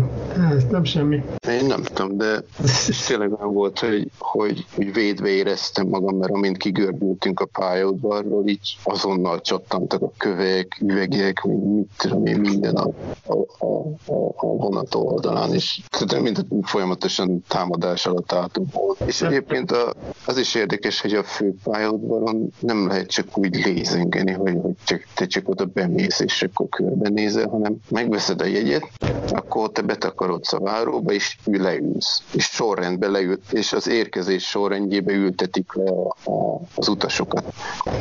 ez nem semmi. Én nem tudom, de tényleg olyan volt, hogy, hogy, hogy védve éreztem magam, mert amint kigörbültünk a pályaudvarról, így azonnal csattantak a kövek, üvegek, mit tudom én, minden a, a, a, a, a vonat oldalán, és tehát mint folyamatosan támadás alatt álltunk. És egyébként a, az is érdekes, hogy a fő pályaudvaron nem lehet csak úgy lézengeni, hogy, hogy csak, te csak oda bemész, és akkor körbenézel, hanem megveszed a jegyet, akkor te betakarodsz a váróba, és leülsz. És sorrendbe leült, és az érkezés sorrendjébe ültetik le a, a, az utasokat.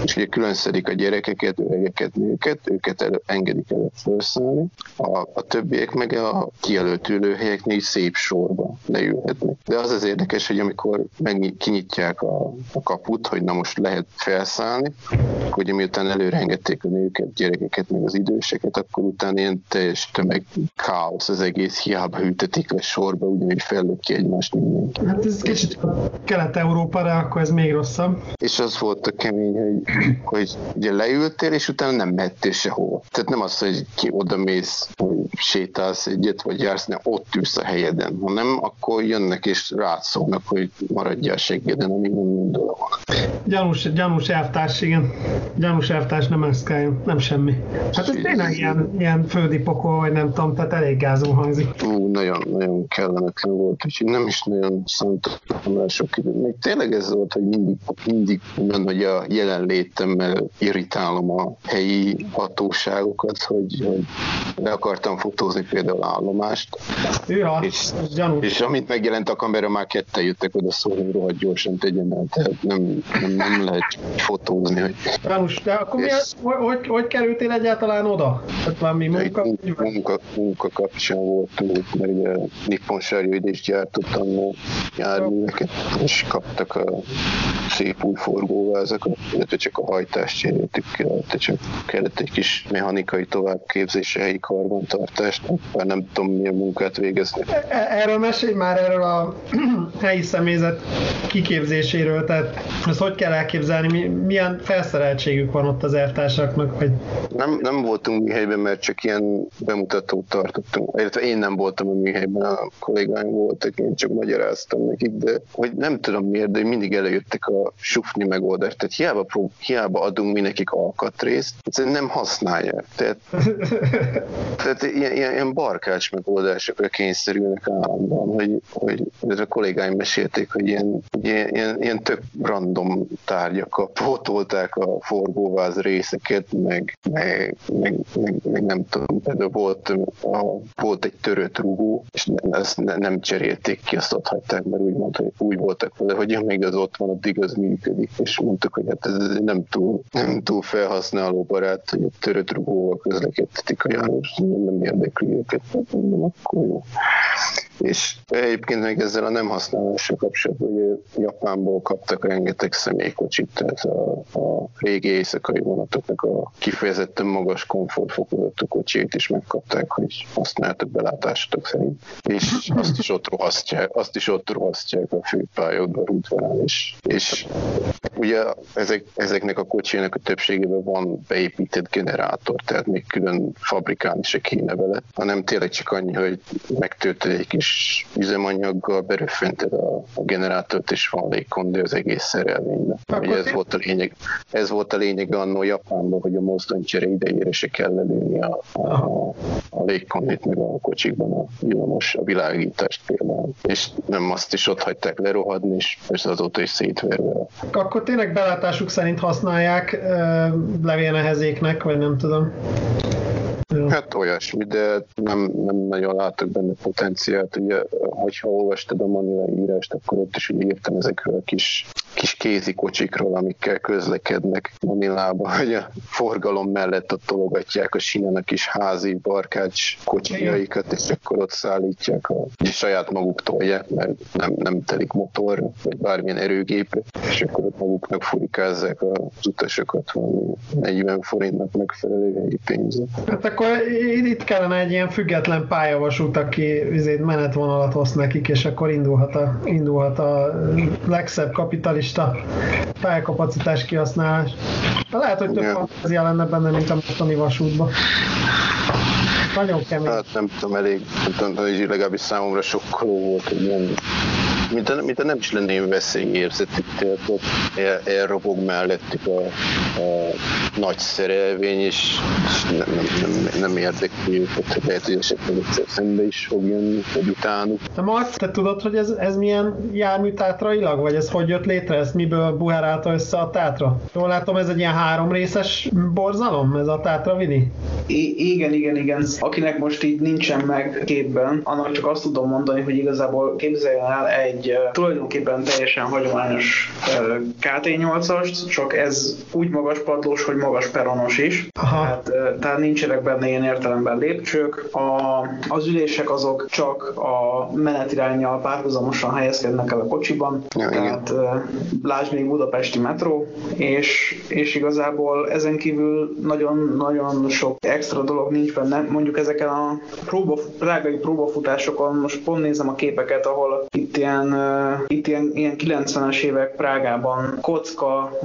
És ugye külön szedik a gyerekeket, öregeket, nőket, őket el, engedik el felszállni. A, a többiek meg a kijelölt ülőhelyeknél szép sorba leülhetnek. De az az érdekes, hogy amikor meg kinyitják a, a kaput, hogy na most lehet felszállni, hogy miután előre engedték a nőket, gyerekeket, meg az időseket, akkor utána ilyen teljes tömeg káosz az egész, hiába ültetik le sorba, ugyanúgy fellök ki egymást mindenki. Hát ez kicsit Kelet-Európára, akkor ez még rosszabb. És az volt a kemény, hogy, hogy ugye leültél, és utána nem mehettél sehova. Tehát nem az, hogy ki oda mész, hogy sétálsz egyet, vagy jársz, nem ott ülsz a helyeden, hanem akkor jönnek és rátszólnak, hogy maradjál seggeden, amíg nem indul a Gyanús, gyanús elvtárs, igen. Gyanús elvtárs nem eszkáljon, nem semmi. Hát ez tényleg ilyen, ilyen földi pokol, vagy nem tudom, tehát elég gázó hangzik. Ú, nagyon, nagyon kellemetlen volt, úgyhogy nem is nagyon számítottam el sok időt. Még tényleg ez volt, hogy mindig, mindig olyan, hogy a jelenlétemmel irritálom a helyi hatóságokat, hogy, hogy le akartam fotózni például állomást. Őha, És, gyanús. és amint megjelent a kamera, már ketten jöttek oda szólni, hogy rohadt gyorsan tegyen el, tehát nem, nem, nem lehet fotózni, hogy Gyanús, de akkor És- hogy, hogy, hogy kerültél egyáltalán oda? Tehát valami munka? munka, munka, munka kapcsán voltunk, mert ugye Nippon sárgyűjtést gyártottam a járműveket, és kaptak a szép új forgóvázakat, illetve csak a hajtást cseréltük ki, rajta, csak kellett egy kis mechanikai továbbképzés, helyi karbantartást, már nem tudom milyen munkát végezni. E- Erről mesélj már erről a helyi személyzet kiképzéséről, tehát ezt hogy kell elképzelni, mi, milyen felszereltségük van ott az eltársaknak, vagy Nem, nem voltunk műhelyben, mert csak ilyen bemutatót tartottunk, illetve én nem voltam a műhelyben, a kollégáim voltak, én csak magyaráztam nekik, de hogy nem tudom miért, de mindig előjöttek a sufni megoldást, tehát hiába, prób- hiába adunk mi nekik alkatrészt, egyszerűen nem használják. Tehát, tehát ilyen, ilyen, ilyen barkács megoldásokra kényszerülnek állandóan, hogy, hogy a kollégáim mesélték, hogy ilyen, ilyen, ilyen, ilyen tök random tárgyakkal pótolták a forgóváz részeket, meg, meg, meg, meg, meg nem tudom, például volt, a, volt egy törött rugó, és ezt ne, nem cserélték ki, azt ott hagyták, mert úgy, mondta, hogy úgy voltak vele, hogy amíg az ott van, addig az működik, és mondtuk, hogy hát ez nem túl, nem túl felhasználó barát, hogy egy törött rugóval közlekedtetik a János, nem érdekli őket, hát mondom, akkor jó. És egyébként meg ezzel a nem használással kapcsolatban, hogy Japánból kaptak rengeteg személykocsit, tehát a, a régi éjszakai vonatoknak a kifejezetten magas komfortfokozatú kocsijét is megkapták, hogy használtak belátásatok szerint. És azt is ott rohasztják, azt is ott rohasztják a főpályaudvar udvarán is. És ugye ezek, ezeknek a kocsinak a többségében van beépített generátor, tehát még külön fabrikálni se kéne vele, hanem tényleg csak annyi, hogy megtöltöd egy kis üzemanyaggal, beröffented a, a generátort, és van légkondi az egész szerelvényben. Ugye ez volt a lényeg, ez volt a lényeg annó Japánban, hogy a mozdonycsere idejére se kell lelőni a, a, a légkondit, meg a kocsikban a villamos, a világítást például. És nem azt is ott hagyták lerohadni, és persze azóta is szétverve. akkor tényleg belátásuk szerint használják levélnehezéknek, vagy nem tudom. Hát olyasmi, de nem, nem nagyon látok benne potenciált. Ugye, hogyha olvastad a Manila írást, akkor ott is ugye írtam ezekről a kis, kis kézi kocsikról, amikkel közlekednek Manilába, hogy a forgalom mellett ott tologatják a sinen a kis házi barkács kocsijaikat, és akkor ott szállítják, a, és saját maguk tolják, mert nem, nem telik motor, vagy bármilyen erőgép, és akkor ott maguknak furikázzák az utasokat valami 40 forintnak megfelelő helyi pénzet. Hát akkor itt kellene egy ilyen független pályavasút, aki menetvonalat hoz nekik, és akkor indulhat a, indulhat a legszebb kapitalista pályakapacitás kihasználás. De lehet, hogy több fantázia lenne benne, mint a mostani vasútban. Nagyon kemény. Hát nem tudom, elég, nem tudom, hogy legalábbis számomra sokkoló volt, hogy ilyen, mint a, mint a nem is lenne veszélyérzetük, tehát el, elrobog mellettük a, a nagy szerelvény, és, és nem, nem, nem, nem érdekli őket, hogy lehet, hogy esetleg egyszer szembe is fog jönni, vagy utánuk. De Mark, te tudod, hogy ez, ez milyen jármű tátrailag, vagy ez hogy jött létre, ez miből buherálta össze a tátra? Jól látom, ez egy ilyen három részes borzalom, ez a tátra vidi? I- igen, igen, igen. Akinek most így nincsen meg képben, annak csak azt tudom mondani, hogy igazából képzeljen el egy uh, tulajdonképpen teljesen hagyományos uh, KT8-ast, csak ez úgy magas padlós, hogy magas peronos is. Aha. Tehát, tehát nincsenek benne ilyen értelemben lépcsők. A, az ülések azok csak a menetirányjal párhuzamosan helyezkednek el a kocsiban. Ja, igen. tehát uh, lásd még Budapesti metró, és, és igazából ezen kívül nagyon-nagyon sok extra dolog nincs benne. Mondjuk ezeken a próba, prágai próbafutásokon, most pont nézem a képeket, ahol itt ilyen, uh, itt ilyen, ilyen 90-es évek Prágában kocka,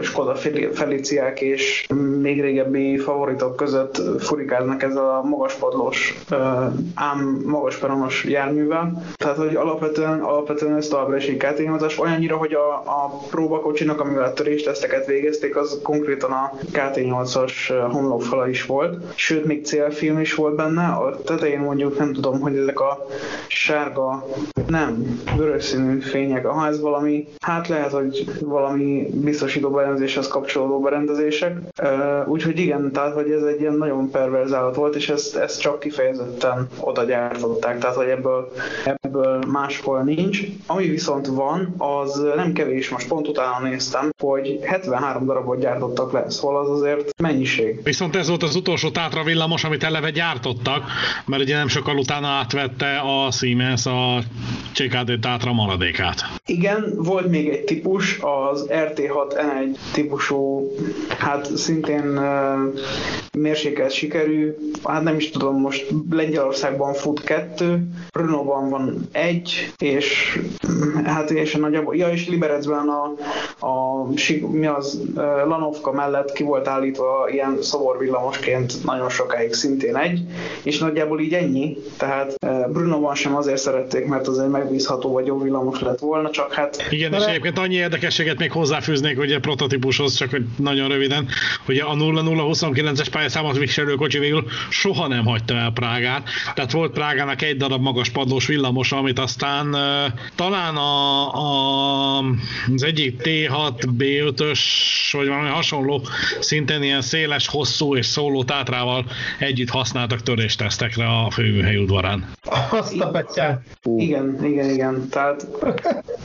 Skoda Feliciák és még régebbi favoritok között furikáznak ezzel a magaspadlós, ám magasperonos járművel. Tehát, hogy alapvetően, alapvetően ez továbbra is egy KT8-as, olyannyira, hogy a, a próbakocsinak, amivel a törésteszteket végezték, az konkrétan a KT8-as homlokfala is volt, sőt, még célfilm is volt benne, a tetején mondjuk nem tudom, hogy ezek a sárga, nem, vörös színű fények, ha ez valami, hát lehet, hogy valami biztosító berendezéshez kapcsolódó berendezések, úgyhogy igen, tehát hogy ez egy ilyen nagyon perverzálat volt, és ezt, ezt csak kifejezetten oda gyártották, tehát hogy ebből, ebből máshol nincs. Ami viszont van, az nem kevés, most pont utána néztem, hogy 73 darabot gyártottak le, szóval az azért mennyiség. Viszont ez volt az utolsó Tátra villamos, amit eleve gyártottak, mert ugye nem sokkal utána átvette a Siemens a CKD Tátra maradékát. Igen, volt még egy típus, az RT6N1 típusú, hát szintén uh, mérsékelt sikerű, hát nem is tudom, most Lengyelországban fut kettő, Renault-ban van egy, és hát és a nagyobb, ja és Liberecben a, a, mi az, Lanovka mellett ki volt állítva ilyen szavorvillamosként nagyon sokáig szintén egy, és nagyjából így ennyi, tehát Brunoban sem azért szerették, mert az egy megbízható vagy jó villamos lett volna, csak hát... Igen, és egyébként annyi érdekességet még hozzáfűznék, hogy a prototípushoz, csak hogy nagyon röviden, hogy a 0029-es pályászámot viselő kocsi végül soha nem hagyta el Prágát, tehát volt Prágának egy darab magas padlós villamos, amit aztán uh, talán a, a, az egyik T6 B5-ös, vagy valami hasonló, szintén ilyen széles, hosszú és szóló tátrával együtt használtak töréstesztekre a főműhely udvarán. Azt a betyát. Igen, igen, igen. Tehát...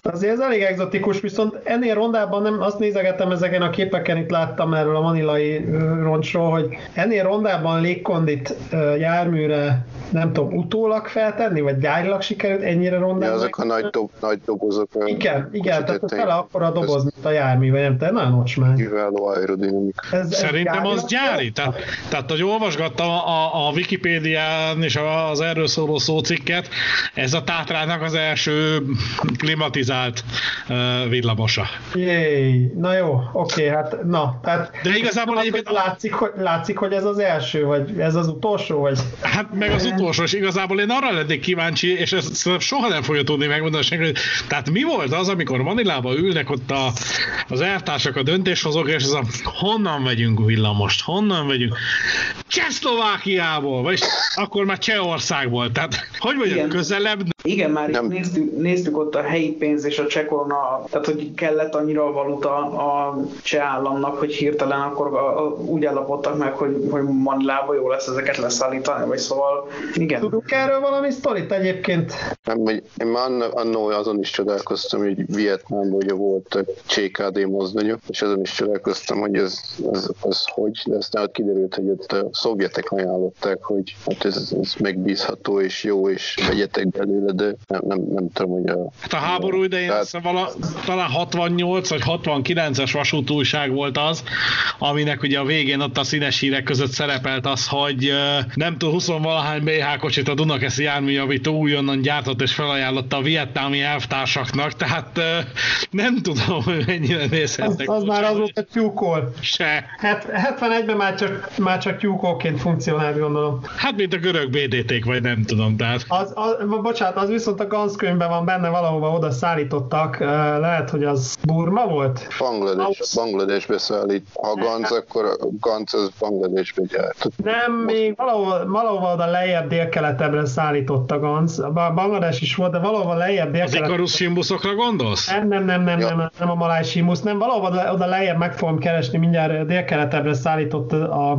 Azért ez elég egzotikus, viszont ennél rondában nem, azt nézegettem ezeken a képeken, itt láttam erről a manilai roncsról, hogy ennél rondában légkondit járműre nem tudom, utólag feltenni, vagy gyárilag sikerült ennyire rondán? Ja, azok a nagy, dob, nagy dobozok. Igen, igen, tehát ez fele akkor a doboz, mint a jármű, vagy nem, te nagyon ocsmány. Kiváló aerodinamik. Ez, ez Szerintem az gyári, tehát, tehát hogy olvasgattam a, a, a Wikipédián és az erről szóló szócikket, ez a Tátrának az első klimatizált villamosa. Jéj, na jó, oké, hát na. Tehát De igazából egyébként... Látszik hogy, látszik, hogy ez az első, vagy ez az utolsó, vagy? Hát meg az utolsó, és igazából én arra lennék kíváncsi, és ezt soha nem fogja tudni megmondani senki, tehát mi volt az, amikor Manilába ülnek ott a, az eltársak, a döntéshozók, és az a honnan vegyünk villamost, honnan vegyünk? Csehszlovákiából, vagy akkor már Csehországból, tehát hogy vagyunk közelebb? Igen, már nem. Néztük, néztük ott a helyi pénz és a cseh korona, tehát hogy kellett annyira a valuta a cseh államnak, hogy hirtelen akkor a, a, úgy állapodtak meg, hogy, hogy Manilába jó lesz ezeket leszállítani, vagy szóval igen. Tudunk erről valami sztorit egyébként? Nem, hogy én már annó azon is csodálkoztam, hogy Vietnámban ugye volt CKD mozdonyok, és azon is csodálkoztam, hogy ez, ez, ez hogy, de aztán kiderült, hogy ott a szovjetek ajánlották, hogy hát ez, ez megbízható és jó, és vegyetek belőle, de nem, nem, nem tudom, hogy a... Hát a háború idején tehát... vala, talán 68 vagy 69-es vasútújság volt az, aminek ugye a végén ott a színes hírek között szerepelt az, hogy nem tudom, 20 valahány BH kocsit a Dunakeszi járműjavító újonnan gyártott és felajánlotta a vietnámi elvtársaknak, tehát nem tudom, hogy mennyire nézhetnek. Az, az már azóta tyúkol. Se. Hát, 71-ben már csak, már csak tyúkóként funkcionál, gondolom. Hát, mint a görög BDT-k, vagy nem tudom, tehát. Az, az, bocsánat, az viszont a Ganz könyvben van benne, valahova oda szállítottak, lehet, hogy az Burma volt? Bangladesh, Bangladesbe szállít. Ha Ganz, akkor a Ganz az Bangladesbe gyárt. Nem, még valahol, valahol oda lejjebb délkeletebbre szállított a Ganz. Bangladesh is volt, de valahol lejjebb délkeletebbre. Az Icarus Simbuszokra gondolsz? Nem, nem, nem, nem, ja. nem, nem a Malaj Simbusz, nem, valahol oda, oda lejjebb meg fogom keresni, mindjárt délkeletebbre szállított a,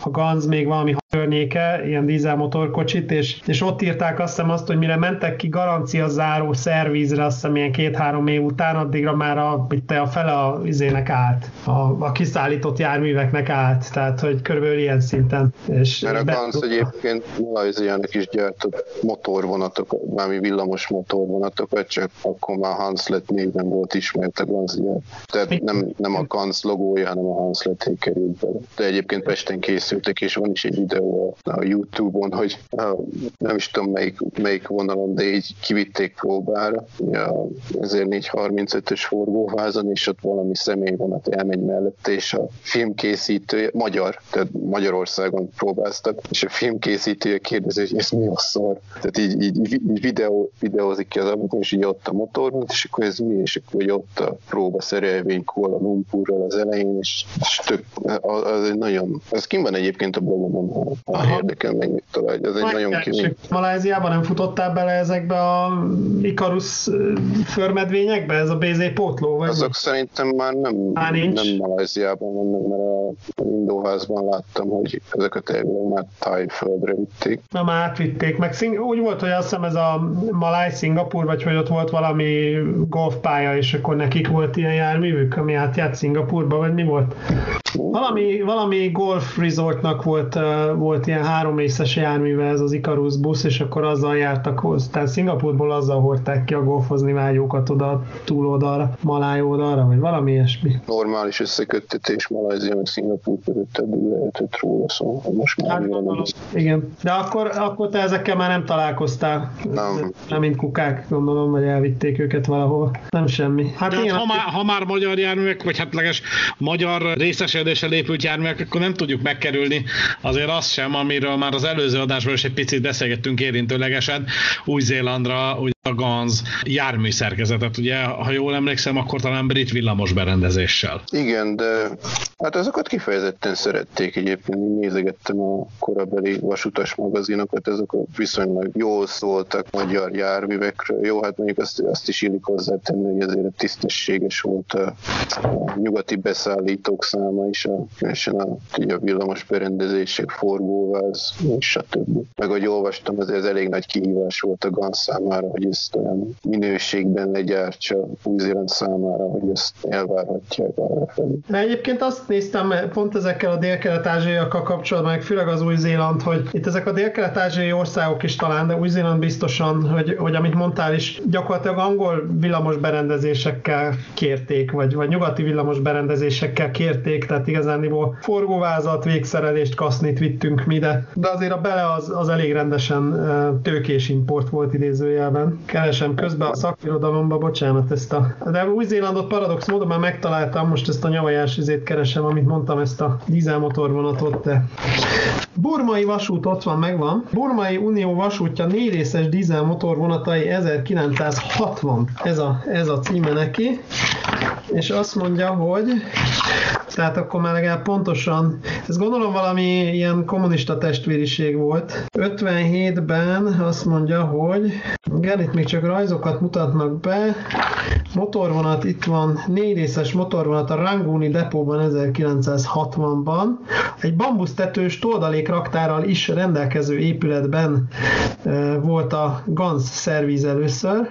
a Ganz még valami környéke, ilyen dízelmotorkocsit, és, és ott írták azt hiszem azt, hogy mire mentek ki garancia záró szervízre, azt hiszem ilyen két-három év után, addigra már a, itt a fele a izének állt, a, a kiszállított járműveknek állt, tehát hogy körülbelül ilyen szinten. És Mert a be- GANZ egyébként Malajziának is gyártott motorvonatokat, valami villamos motorvonatokat, csak akkor már Hanslet néven volt ismert a GANZ Tehát nem, nem a GANZ logója, hanem a Hanslet került bele. De egyébként Pesten készültek, és van is egy videó a, Youtube-on, hogy nem is tudom melyik, melyik vonalon, de így kivitték próbára, a 1435-ös forgóvázon, és ott valami személyvonat elmegy mellette, és a filmkészítője, magyar, tehát Magyarországon próbáztak, és a filmkészítője kérdezi, hogy ez mi a szar. Tehát így, így, így videó, videózik ki az ablakon, és így ott a motor, és akkor ez mi, és akkor hogy ott a próba szerelvény Kuala Lumpurral az elején, és, és tök, az, az egy nagyon, ez kim van egyébként a blogomon, Aha. érdekel meg találja, ez egy nagyon kivény. Maláziában nem futottál bele ezekbe a Icarus ö, förmedvényekbe, ez a BZ pótló? Vagy Azok mi? szerintem már nem, nincs? nem Malajziában vannak, mert a Indóházban láttam, hogy ezeket elvileg már tájföldre vitték. Na már átvitték, meg Szing- úgy volt, hogy azt hiszem ez a Maláj Szingapur, vagy hogy ott volt valami golfpálya, és akkor nekik volt ilyen járművük, ami átjárt Szingapurba, vagy mi volt? Valami, valami golf resortnak volt, volt ilyen három részes járműve ez az Icarus busz, és akkor azzal jártak hozzá. Tehát Szingapurból azzal hordták ki a golfozni vágyókat oda túloldalra, Maláj oldalra, vagy valami ilyesmi. Normális összeköttetés Malajzia meg Szingapúr között eddig lehetett róla szó. Most már Hát, gondolom, igen. De akkor, akkor te ezekkel már nem találkoztál. Nem. Nem, mint kukák, gondolom, vagy elvitték őket valahova. Nem semmi. Hát De hát, ha, már, ha már magyar járművek, vagy hát leges magyar részesedésre lépült járművek, akkor nem tudjuk megkerülni azért azt sem, amiről már az előző adásban is egy picit beszélgettünk érintőlegesen, Új-Zélandra, a GANZ jármű szerkezetet, ugye, ha jól emlékszem, akkor talán brit villamos berendezéssel. Igen, de hát azokat kifejezetten szerették egyébként, nézegettem a korabeli vasutas magazinokat, ezek viszonylag jól szóltak magyar járművekről. Jó, hát mondjuk azt, azt is illik hozzátenni, hogy azért tisztességes volt a, a nyugati beszállítók száma is, a, különösen a, a villamos berendezések, forgóváz, stb. Meg ahogy olvastam, azért ez elég nagy kihívás volt a GAN számára, hogy ezt olyan minőségben legyártsa Új-Zéland számára, hogy ezt elvárhatják arra felé. De egyébként azt néztem pont ezekkel a dél-kelet-ázsiaiakkal kapcsolatban, meg főleg az Új-Zéland, hogy itt ezek a dél-kelet-ázsiai országok is talán, de Új-Zéland biztosan, hogy, hogy amit mondtál is, gyakorlatilag angol villamos berendezésekkel kérték, vagy, vagy nyugati villamos berendezésekkel kérték, tehát igazániból forgóvázat, végszerelést, kasznit vittünk mi, de, de azért a bele az, az elég rendesen tőkés import volt idézőjelben. Keresem közben a szakirodalomba, bocsánat, ezt a... De Új-Zélandot paradox módon már megtaláltam, most ezt a nyavajás izét keresem, amit mondtam, ezt a dízelmotorvonatot, de Burmai vasút ott van, megvan. Burmai Unió vasútja négy részes dízel motorvonatai 1960. Ez a, ez a címe neki. És azt mondja, hogy tehát akkor már legalább pontosan, ez gondolom valami ilyen kommunista testvériség volt. 57-ben azt mondja, hogy igen, itt még csak rajzokat mutatnak be. Motorvonat, itt van négy részes motorvonat a Ranguni depóban 1960-ban. Egy bambusztetős toldalék raktárral is rendelkező épületben e, volt a GANZ szervíz először.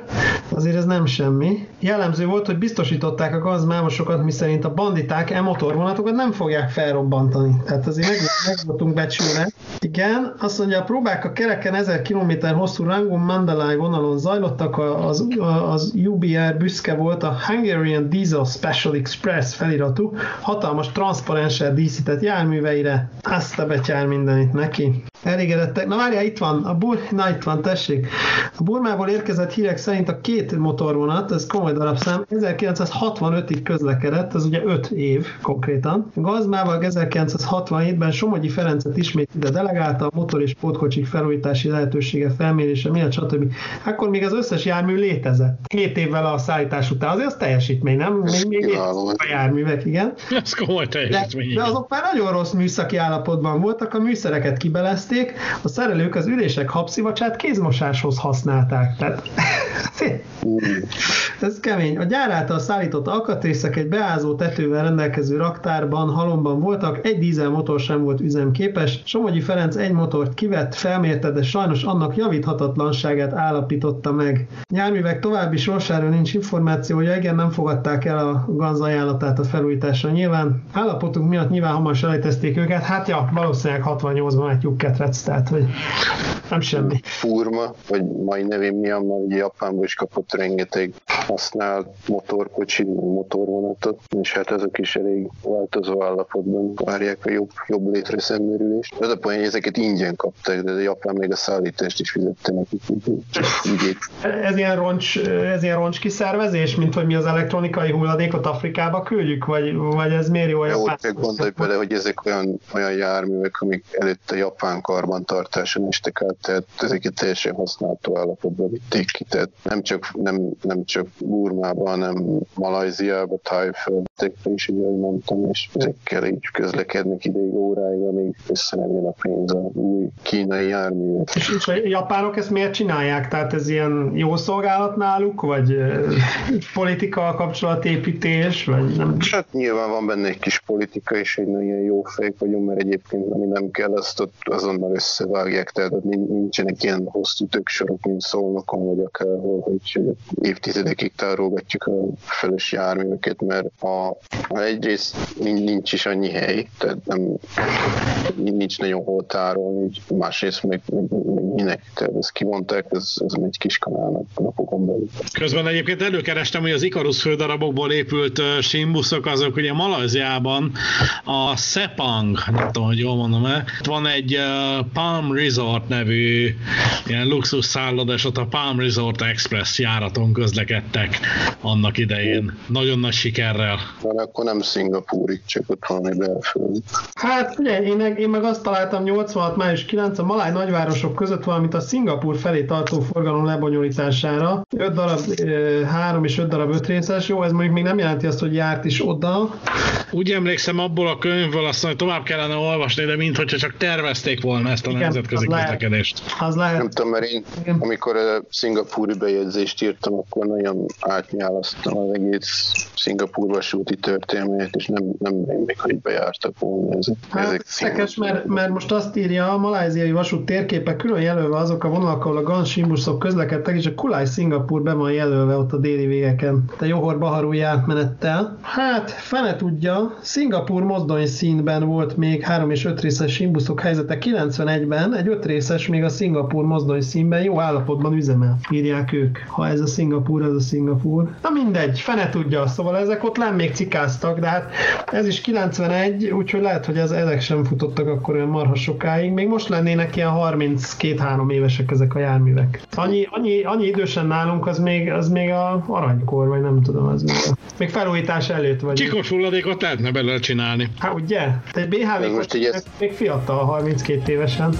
Azért ez nem semmi. Jellemző volt, hogy biztosították a GANZ mámosokat, miszerint a banditák e motorvonatokat nem fogják felrobbantani. Tehát azért meg, meg voltunk becsülve. Igen, azt mondja, a próbák a kereken 1000 km hosszú Rangun Mandalay vonalon zajlottak, az, az UBR büszke volt a Hungarian Diesel Special Express feliratú, hatalmas transzparenssel díszített járműveire. Azt a betyár mindenit neki. Elégedettek. Na várjál, itt van. A bur... Na itt van, tessék. A Burmából érkezett hírek szerint a két motorvonat, ez komoly darabszám, 1965-ig közlekedett, ez ugye 5 év konkrétan. Gazmával 1967-ben Somogyi Ferencet ismét ide delegálta a motor és pótkocsik felújítási lehetősége felmérése miatt, stb. Akkor még az összes jármű létezett. 7 évvel a szállítás után. Azért az teljesítmény, nem? Még, még a járművek, igen. Ez komoly De, teljesítmény. de igen. azok már nagyon rossz műszaki állapotban voltak, a műszereket kibelezték, elemezték, a szerelők az ülések habszivacsát kézmosáshoz használták. Tehát ez kemény. A gyár által szállított alkatrészek egy beázó tetővel rendelkező raktárban, halomban voltak, egy dízel motor sem volt üzemképes. Somogyi Ferenc egy motort kivett, felmérte, de sajnos annak javíthatatlanságát állapította meg. Járművek további sorsáról nincs információ, hogy igen, nem fogadták el a GANZ ajánlatát a felújításra. Nyilván állapotunk miatt nyilván hamar selejtezték őket, hát ja, valószínűleg 68-ban látjuk ketrec, tehát hogy nem semmi. Furma, vagy mai nevén miatt már ugye Japánból is kapott rengeteg használt motorkocsi, motorvonatot, és hát ezek is elég változó állapotban várják a jobb, jobb létre szemmerülést. Ez a poén, hogy ezeket ingyen kapták, de a Japán még a szállítást is fizette nekik. Ez ilyen roncs, ez ilyen roncs kiszervezés, mint hogy mi az elektronikai hulladékot Afrikába küldjük, vagy, vagy ez miért jó a Japán? Jó, gondolj bele, hogy ezek olyan, olyan járművek, amik előtt a japán karbantartáson át, tehát ezeket teljesen használható állapotban vitték ki, tehát nem csak, nem, nem csak Burmában, hanem Malajziában, Tájföldekben is, ugye, ahogy mondtam, és ezekkel így közlekednek ideig, óráig, amíg össze nem jön a pénz a új kínai járművek. És, és a japánok ezt miért csinálják? Tehát ez ilyen jó szolgálat náluk, vagy politika kapcsolatépítés, vagy nem? Hát nyilván van benne egy kis politika, és egy nagyon jó fejek vagyunk, mert egyébként ami nem kell, azt ott azonnal összevágják, tehát nincsenek ilyen hosszú töksorok, mint szólnokon, vagy akárhol, hogy évtizedekig tárolgatjuk a felős járműveket, mert a, egyrészt nincs is annyi hely, tehát nem, nincs nagyon hol tárolni, másrészt meg, meg, minek, tehát ezt kimondták, ez, ez egy kis kanálnak napokon belül. Közben egyébként előkerestem, hogy az Ikarus fődarabokból épült simbuszok, azok ugye Malajziában a Sepang, nem tudom, hogy jól mondom-e, van egy Palm Resort nevű ilyen luxus ott a Palm Resort Express járaton közlekedtek annak idején. Nagyon nagy sikerrel. Van, akkor nem Szingapúrig, csak ott valami belföld. Hát ugye, én, én meg azt találtam 86. május 9 a maláj nagyvárosok között, valamint a Szingapúr felé tartó forgalom lebonyolítására. 5 darab 3 és 5 darab 5 részes. Jó, ez mondjuk még nem jelenti azt, hogy járt is oda. Úgy emlékszem abból a könyvből, azt hogy tovább kellene olvasni, de mintha csak tervezték volna ezt a Igen, nemzetközi az közlekedést. Az lehet. Nem tudom, mert én, Igen. amikor a szingapúri bejegyzést írtam, akkor nagyon átnyálasztam az egész Szingapúr vasúti történelmét, és nem, nem még, hogy bejártak volna ezek. Hát, ezek szekes, mert, mert, most azt írja, a maláziai vasút térképe külön jelölve azok a vonalak, ahol a Gansimbuszok közlekedtek, és a Kulai Szingapúr be van jelölve ott a déli végeken. Te Johor Baharúi átmenettel. Hát, fene tudja, Szingapúr mozdony színben volt még 3 és 5 részes simbuszok helyzete 91-ben, egy 5 részes még a Szingapúr mozdony színben jó állapotban üzemel, írják ők. Ha ez a Szingapúr, ez a Szingapúr. Na mindegy, fene tudja, szóval ezek ott nem még cikáztak, de hát ez is 91, úgyhogy lehet, hogy ez, ezek sem futottak akkor olyan marha sokáig. Még most lennének ilyen 32-3 évesek ezek a járművek. Annyi, annyi, annyi idősen nálunk, az még, az még a aranykor, vagy nem tudom, az még, a, még felújítás előtt vagy. Csikos hulladékot lehetne belőle csinálni. Hát ugye? Te egy BHV most ez... még fiatal, 32 évesen.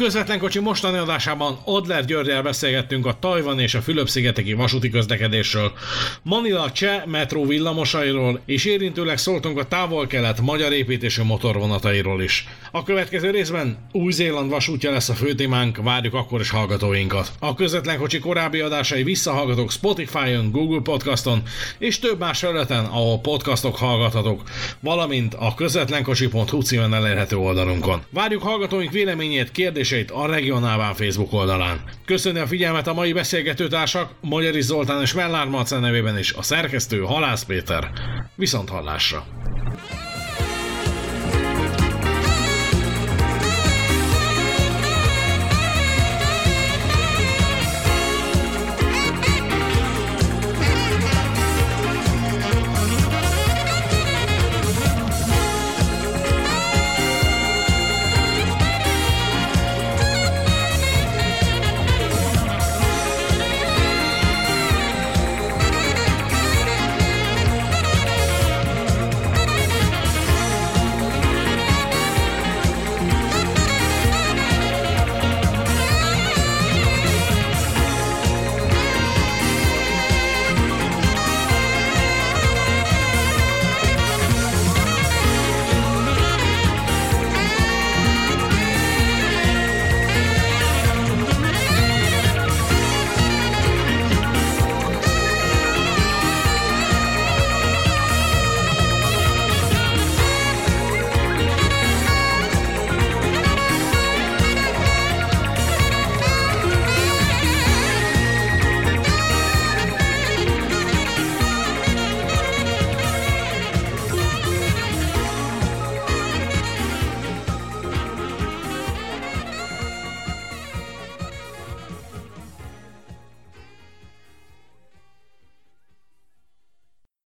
Közvetlen kocsi mostani adásában Adler Györgyel beszélgettünk a Tajvan és a Fülöp-szigeteki vasúti közlekedésről, Manila Cseh metró villamosairól, és érintőleg szóltunk a távol-kelet magyar építésű motorvonatairól is. A következő részben Új-Zéland vasútja lesz a főtémánk, várjuk akkor is hallgatóinkat. A közvetlen kocsi korábbi adásai visszahallgatók Spotify-on, Google Podcaston és több más felületen, ahol podcastok hallgathatók, valamint a közvetlenkocsi.hu címen elérhető oldalunkon. Várjuk hallgatóink véleményét, kérdés kérdéseit a Regionálván Facebook oldalán. Köszönni a figyelmet a mai beszélgetőtársak, Magyari Zoltán és Mellár Marcel nevében is a szerkesztő Halász Péter. Viszont hallásra!